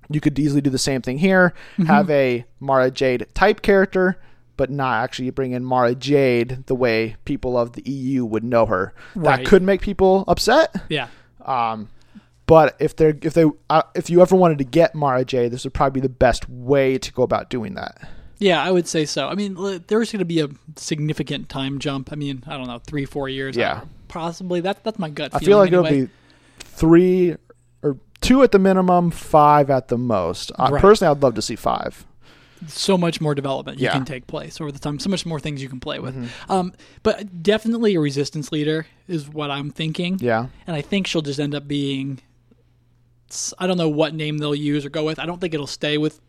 You could easily do the same thing here. Mm-hmm. Have a Mara Jade type character, but not actually bring in Mara Jade the way people of the EU would know her. Right. That could make people upset. Yeah. Um, but if they're if they uh, if you ever wanted to get Mara Jade, this would probably be the best way to go about doing that. Yeah, I would say so. I mean, there's going to be a significant time jump. I mean, I don't know, three, four years. Yeah. possibly. That's that's my gut. Feeling. I feel like anyway. it'll be three or two at the minimum, five at the most. Uh, Right. Personally, I'd love to see five. so much more development Yeah. Mm-hmm. can take place over the time. So much more things you can play with. Um, but definitely a resistance leader is what I'm thinking. Yeah. and I think she'll just end up being. I don't know what name they'll use or go with. I don't think it'll stay with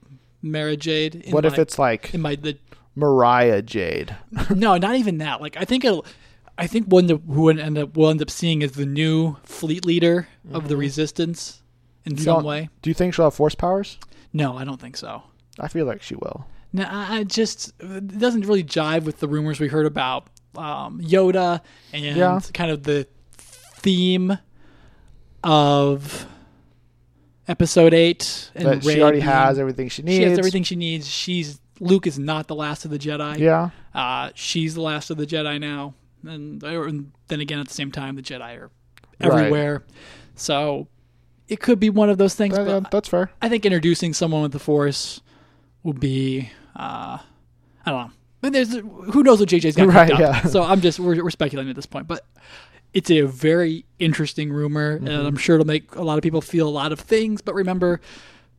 Mara Jade. in What if it's like in my the Mariah Jade? no, not even that. Like I think it'll. I think one that who would end up we'll end up seeing is the new fleet leader of the resistance in Mm-hmm. You some way. Do you think she'll have force powers? No, I don't think so. I feel like she will. No, I I just it doesn't really jive with the rumors we heard about um, Yoda and Yeah. kind of the theme of Episode Eight. And That she already being- has everything she needs. She has everything she needs. She's Luke is not the last of the Jedi. Yeah. Uh, she's the last of the Jedi now, and, and then again at the same time, the Jedi are Right. everywhere. So it could be one of those things. That- but yeah, that's fair. I think introducing someone with the Force would be, uh, I don't know. But there's who knows what JJ's got Right, up. yeah. So I'm just we're, we're speculating at this point, but it's a very interesting rumor, and Mm-hmm. I'm sure it'll make a lot of people feel a lot of things. But remember,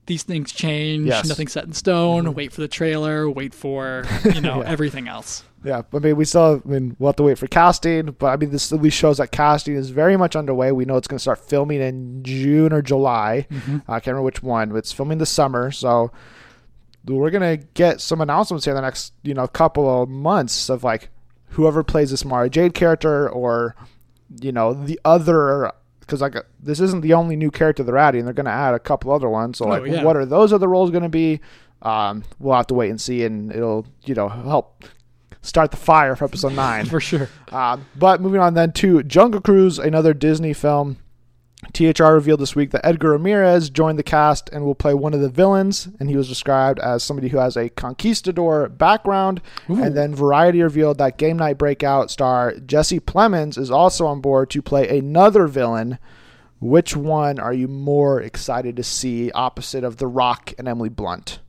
these things change. Yes. Mm-hmm. Nothing's set in stone. Wait for the trailer. Wait for you know Yeah. everything else. Yeah, I mean, we still, have, I mean, we'll have to wait for casting, but I mean, this at least shows that casting is very much underway. We know it's going to start filming in June or July. I can't remember which one, but it's filming this summer, so we're going to get some announcements here in the next, you know, couple of months of like whoever plays this Mara Jade character or, you know, the other. Because like this isn't the only new character they're adding; they're going to add a couple other ones. So Oh, like, yeah. what are those other roles going to be? Um, we'll have to wait and see, and it'll you know help start the fire for episode nine. For sure. Um, but moving on then to Jungle Cruise, another Disney film. THR revealed this week that Edgar Ramirez joined the cast and will play one of the villains, and he was described as somebody who has a conquistador background. Ooh. And then Variety revealed that Game Night Breakout star Jesse Plemons is also on board to play another villain. Which one are you more excited to see opposite of The Rock and Emily Blunt?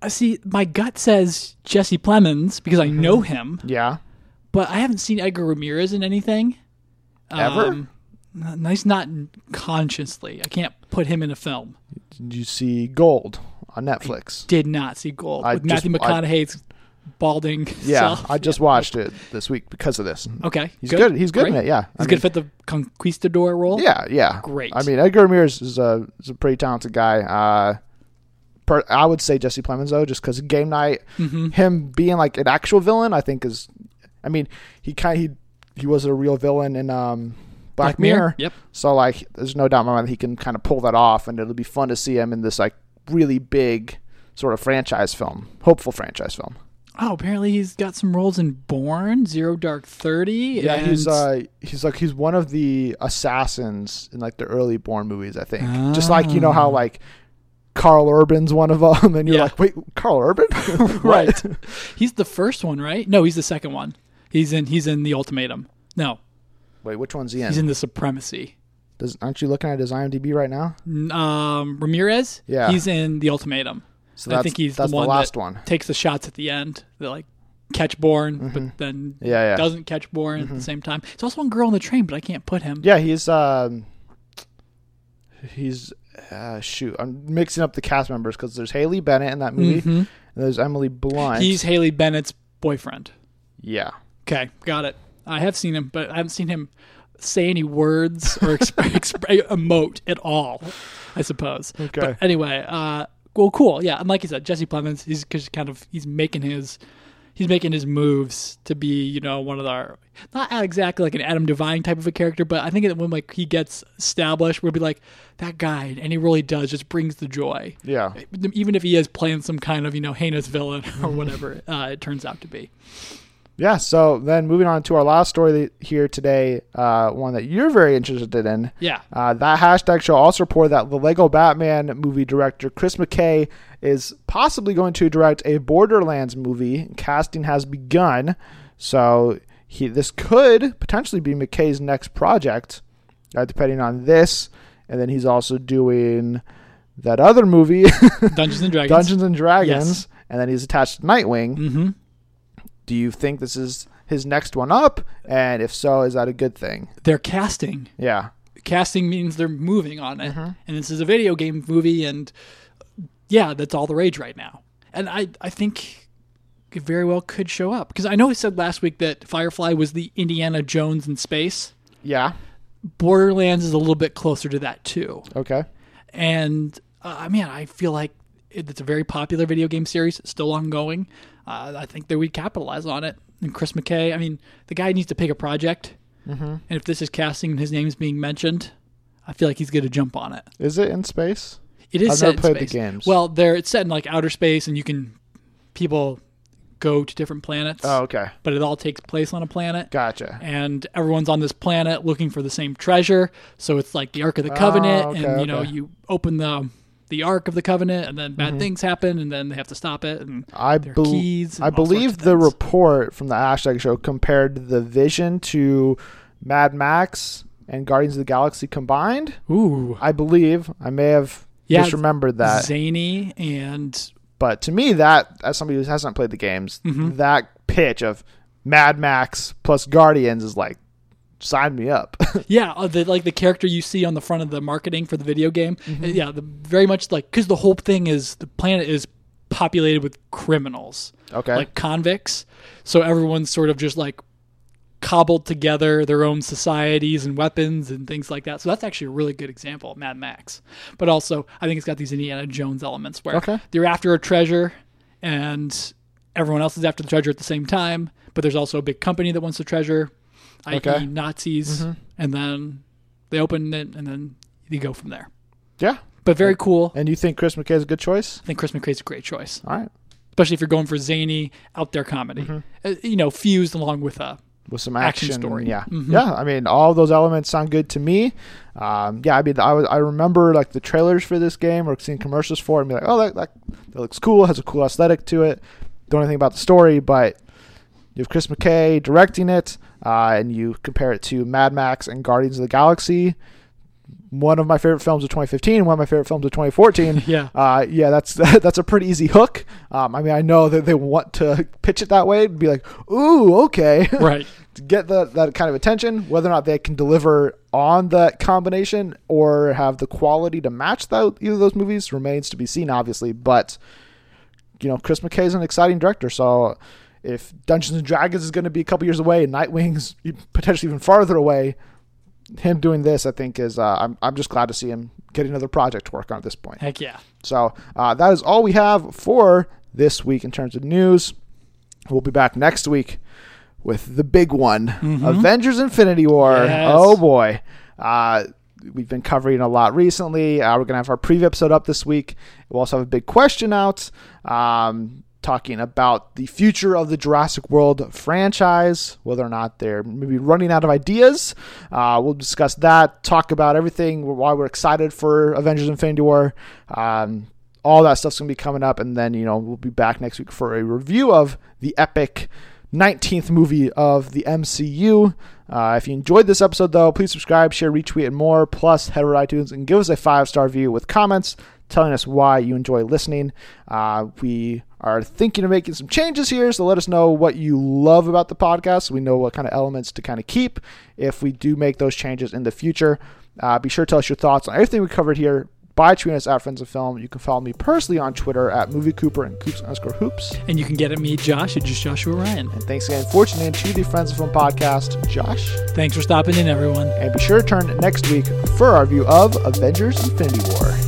I see. My gut says Jesse Plemons because I Mm-hmm. know him, Yeah. but I haven't seen Edgar Ramirez in anything. Ever? Um, nice, not consciously. I can't put him in a film. Did you see Gold on Netflix? Did not see Gold I with just- Matthew I- McConaughey's balding. Yeah, self. I just watched it this week because of this. Okay, He's good. He's good in it. Yeah, He's I good mean, fit the conquistador role. Yeah, yeah. Great. I mean, Edgar Ramirez is a is a pretty talented guy. Uh, per, I would say Jesse Plemons though, just because game night, Mm-hmm. him being like an actual villain, I think is. I mean, he kind he he was a real villain in um, Black, Black Mirror? Mirror. Yep. So like, there's no doubt in my mind that he can kind of pull that off, and it'll be fun to see him in this like really big sort of franchise film, hopeful franchise film. Oh, apparently he's got some roles in Bourne, Zero Dark Thirty. Yeah, and, he's uh he's like he's one of the assassins in like the early Bourne movies, I think. Just like you know how like Karl Urban's one of them, and you're Yeah. like, wait, Carl Urban, right. He's the first one, right? No, he's the second one. He's in. He's in the Ultimatum. No, Wait, which one's he in? he's in the Supremacy. Does, aren't you looking at his IMDb right now? Um, Ramirez. Yeah. he's in the Ultimatum. So I think he's that's the one last that one. takes the shots at the end. That like catch Bourne, but then Yeah, Mm-hmm. yeah, doesn't catch Bourne at the same time. It's also one girl on the train, but I can't put him. yeah. He's um, he's uh, shoot. I'm mixing up the cast members because there's Haley Bennett in that movie, Mhm. and there's Emily Blunt. He's Haley Bennett's boyfriend. yeah. Okay, got it. I have seen him, but I haven't seen him say any words or exp- exp- emote at all. I suppose. Okay. But anyway, uh, well, cool. Yeah, and like you said, Jesse Plemons, he's just kind of he's making his he's making his moves to be you know one of our not exactly like an Adam DeVine type of a character, but I think that when like he gets established, we'll be like that guy, and he really does just brings the joy. Yeah. Even if he is playing some kind of you know heinous villain or whatever uh, it turns out to be. Yeah, so then moving on to our last story here today, uh, one that you're very interested in. Yeah. Uh, that hashtag show also reported that the Lego Batman movie director Chris McKay is possibly going to direct a Borderlands movie. Casting has begun, so he this could potentially be McKay's next project, uh, depending on this. And then he's also doing that other movie, Dungeons and Dragons. Dungeons and Dragons, and then he's attached to Nightwing. Mm-hmm. Do you think this is his next one up? And if so, is that a good thing? They're casting. Yeah. Casting means they're moving on it, Mm-hmm. and this is a video game movie, and yeah, that's all the rage right now. And I, I think it very well could show up because I know we said last week that Firefly was the Indiana Jones in space. Yeah. Borderlands is a little bit closer to that too. Okay. And uh, I mean, I feel like it's a very popular video game series, still ongoing. Uh, I think that we'd capitalize on it. And Chris McKay, I mean, the guy needs to pick a project. Mm-hmm. And if this is casting and his name is being mentioned, I feel like he's going to jump on it. Is it in space? It is I've set never in played the space. games. Well, there it's set in like outer space, and you can people go to different planets. Oh, okay. But it all takes place on a planet. Gotcha. and everyone's on this planet looking for the same treasure. So it's like the Ark of the Covenant, Oh, okay, and you know okay. you open the the Ark of the Covenant, and then bad things happen, and then they have to stop it. And I, bel- keys and I believe the report from the hashtag show compared the Vision to Mad Max and Guardians of the Galaxy combined. ooh, I believe I may have Yeah, misremembered that, zany and but to me, that as somebody who hasn't played the games, Mm-hmm. that pitch of Mad Max plus Guardians is like, sign me up. yeah, uh, the like the character you see on the front of the marketing for the video game. Mm-hmm. uh, Yeah, the, very much like because the whole thing is the planet is populated with criminals. okay. like convicts. So everyone's sort of just like cobbled together their own societies and weapons and things like that. So that's actually a really good example of Mad Max. But also, I think it's got these Indiana Jones elements where Okay. they're after a treasure and everyone else is after the treasure at the same time. But there's also a big company that wants the treasure, i.e., Okay. Mm-hmm. Nazis. And then they open it and then you go from there. yeah. But very cool. And you think Chris McKay is a good choice? I think Chris McKay's a great choice All right. especially if you're going for zany out there comedy. Uh, you know, fused along with a with some Action action, story. Yeah, Mhm. yeah. I mean, all those elements sound good to me. Um, yeah, I mean, I, was, I remember like the trailers for this game or seeing commercials for it and be like, oh, that, that, that looks cool. Has a cool aesthetic to it. Don't know anything about the story, but you have Chris McKay directing it, uh, and you compare it to Mad Max and Guardians of the Galaxy. One of my favorite films of 2015, one of my favorite films of 2014. yeah. Uh, yeah, that's that's a pretty easy hook. Um, I mean, I know that they want to pitch it that way, and be like, "Ooh, okay," right. to get that that kind of attention. Whether or not they can deliver on that combination or have the quality to match that either of those movies remains to be seen, obviously. But you know, Chris McKay is an exciting director, so if Dungeons and Dragons is going to be a couple years away, and Nightwing's potentially even farther away, him doing this, I think, is uh, I'm I'm just glad to see him get another project to work on at this point. Heck yeah. So uh, that is all we have for this week in terms of news. We'll be back next week with the big one Avengers Infinity War. Mm-hmm. Yes. Oh boy. Uh, we've been covering a lot recently. Uh, we're going to have our preview episode up this week. We'll also have a big question out. Um, Talking about the future of the Jurassic World franchise, whether or not they're maybe running out of ideas. Uh, we'll discuss that, talk about everything, why we're excited for Avengers Infinity War. Um, all that stuff's going to be coming up. And then, you know, we'll be back next week for a review of the epic 19th movie of the MCU. Uh, if you enjoyed this episode, though, please subscribe, share, retweet, and more. Plus, head over to iTunes and give us a five star review with comments telling us why you enjoy listening. Uh, we are thinking of making some changes here, so let us know what you love about the podcast. So we know what kind of elements to kind of keep if we do make those changes in the future. Uh, be sure to tell us your thoughts on everything we covered here by us at Friends of Film. You can follow me personally on Twitter at Movie Cooper and Coops underscore Hoops. And you can get at me, Josh, at just Joshua Ryan. And thanks again for tuning in to the Friends of Film podcast, Josh. Thanks for stopping in, everyone. And be sure to turn next week for our review of Avengers Infinity War.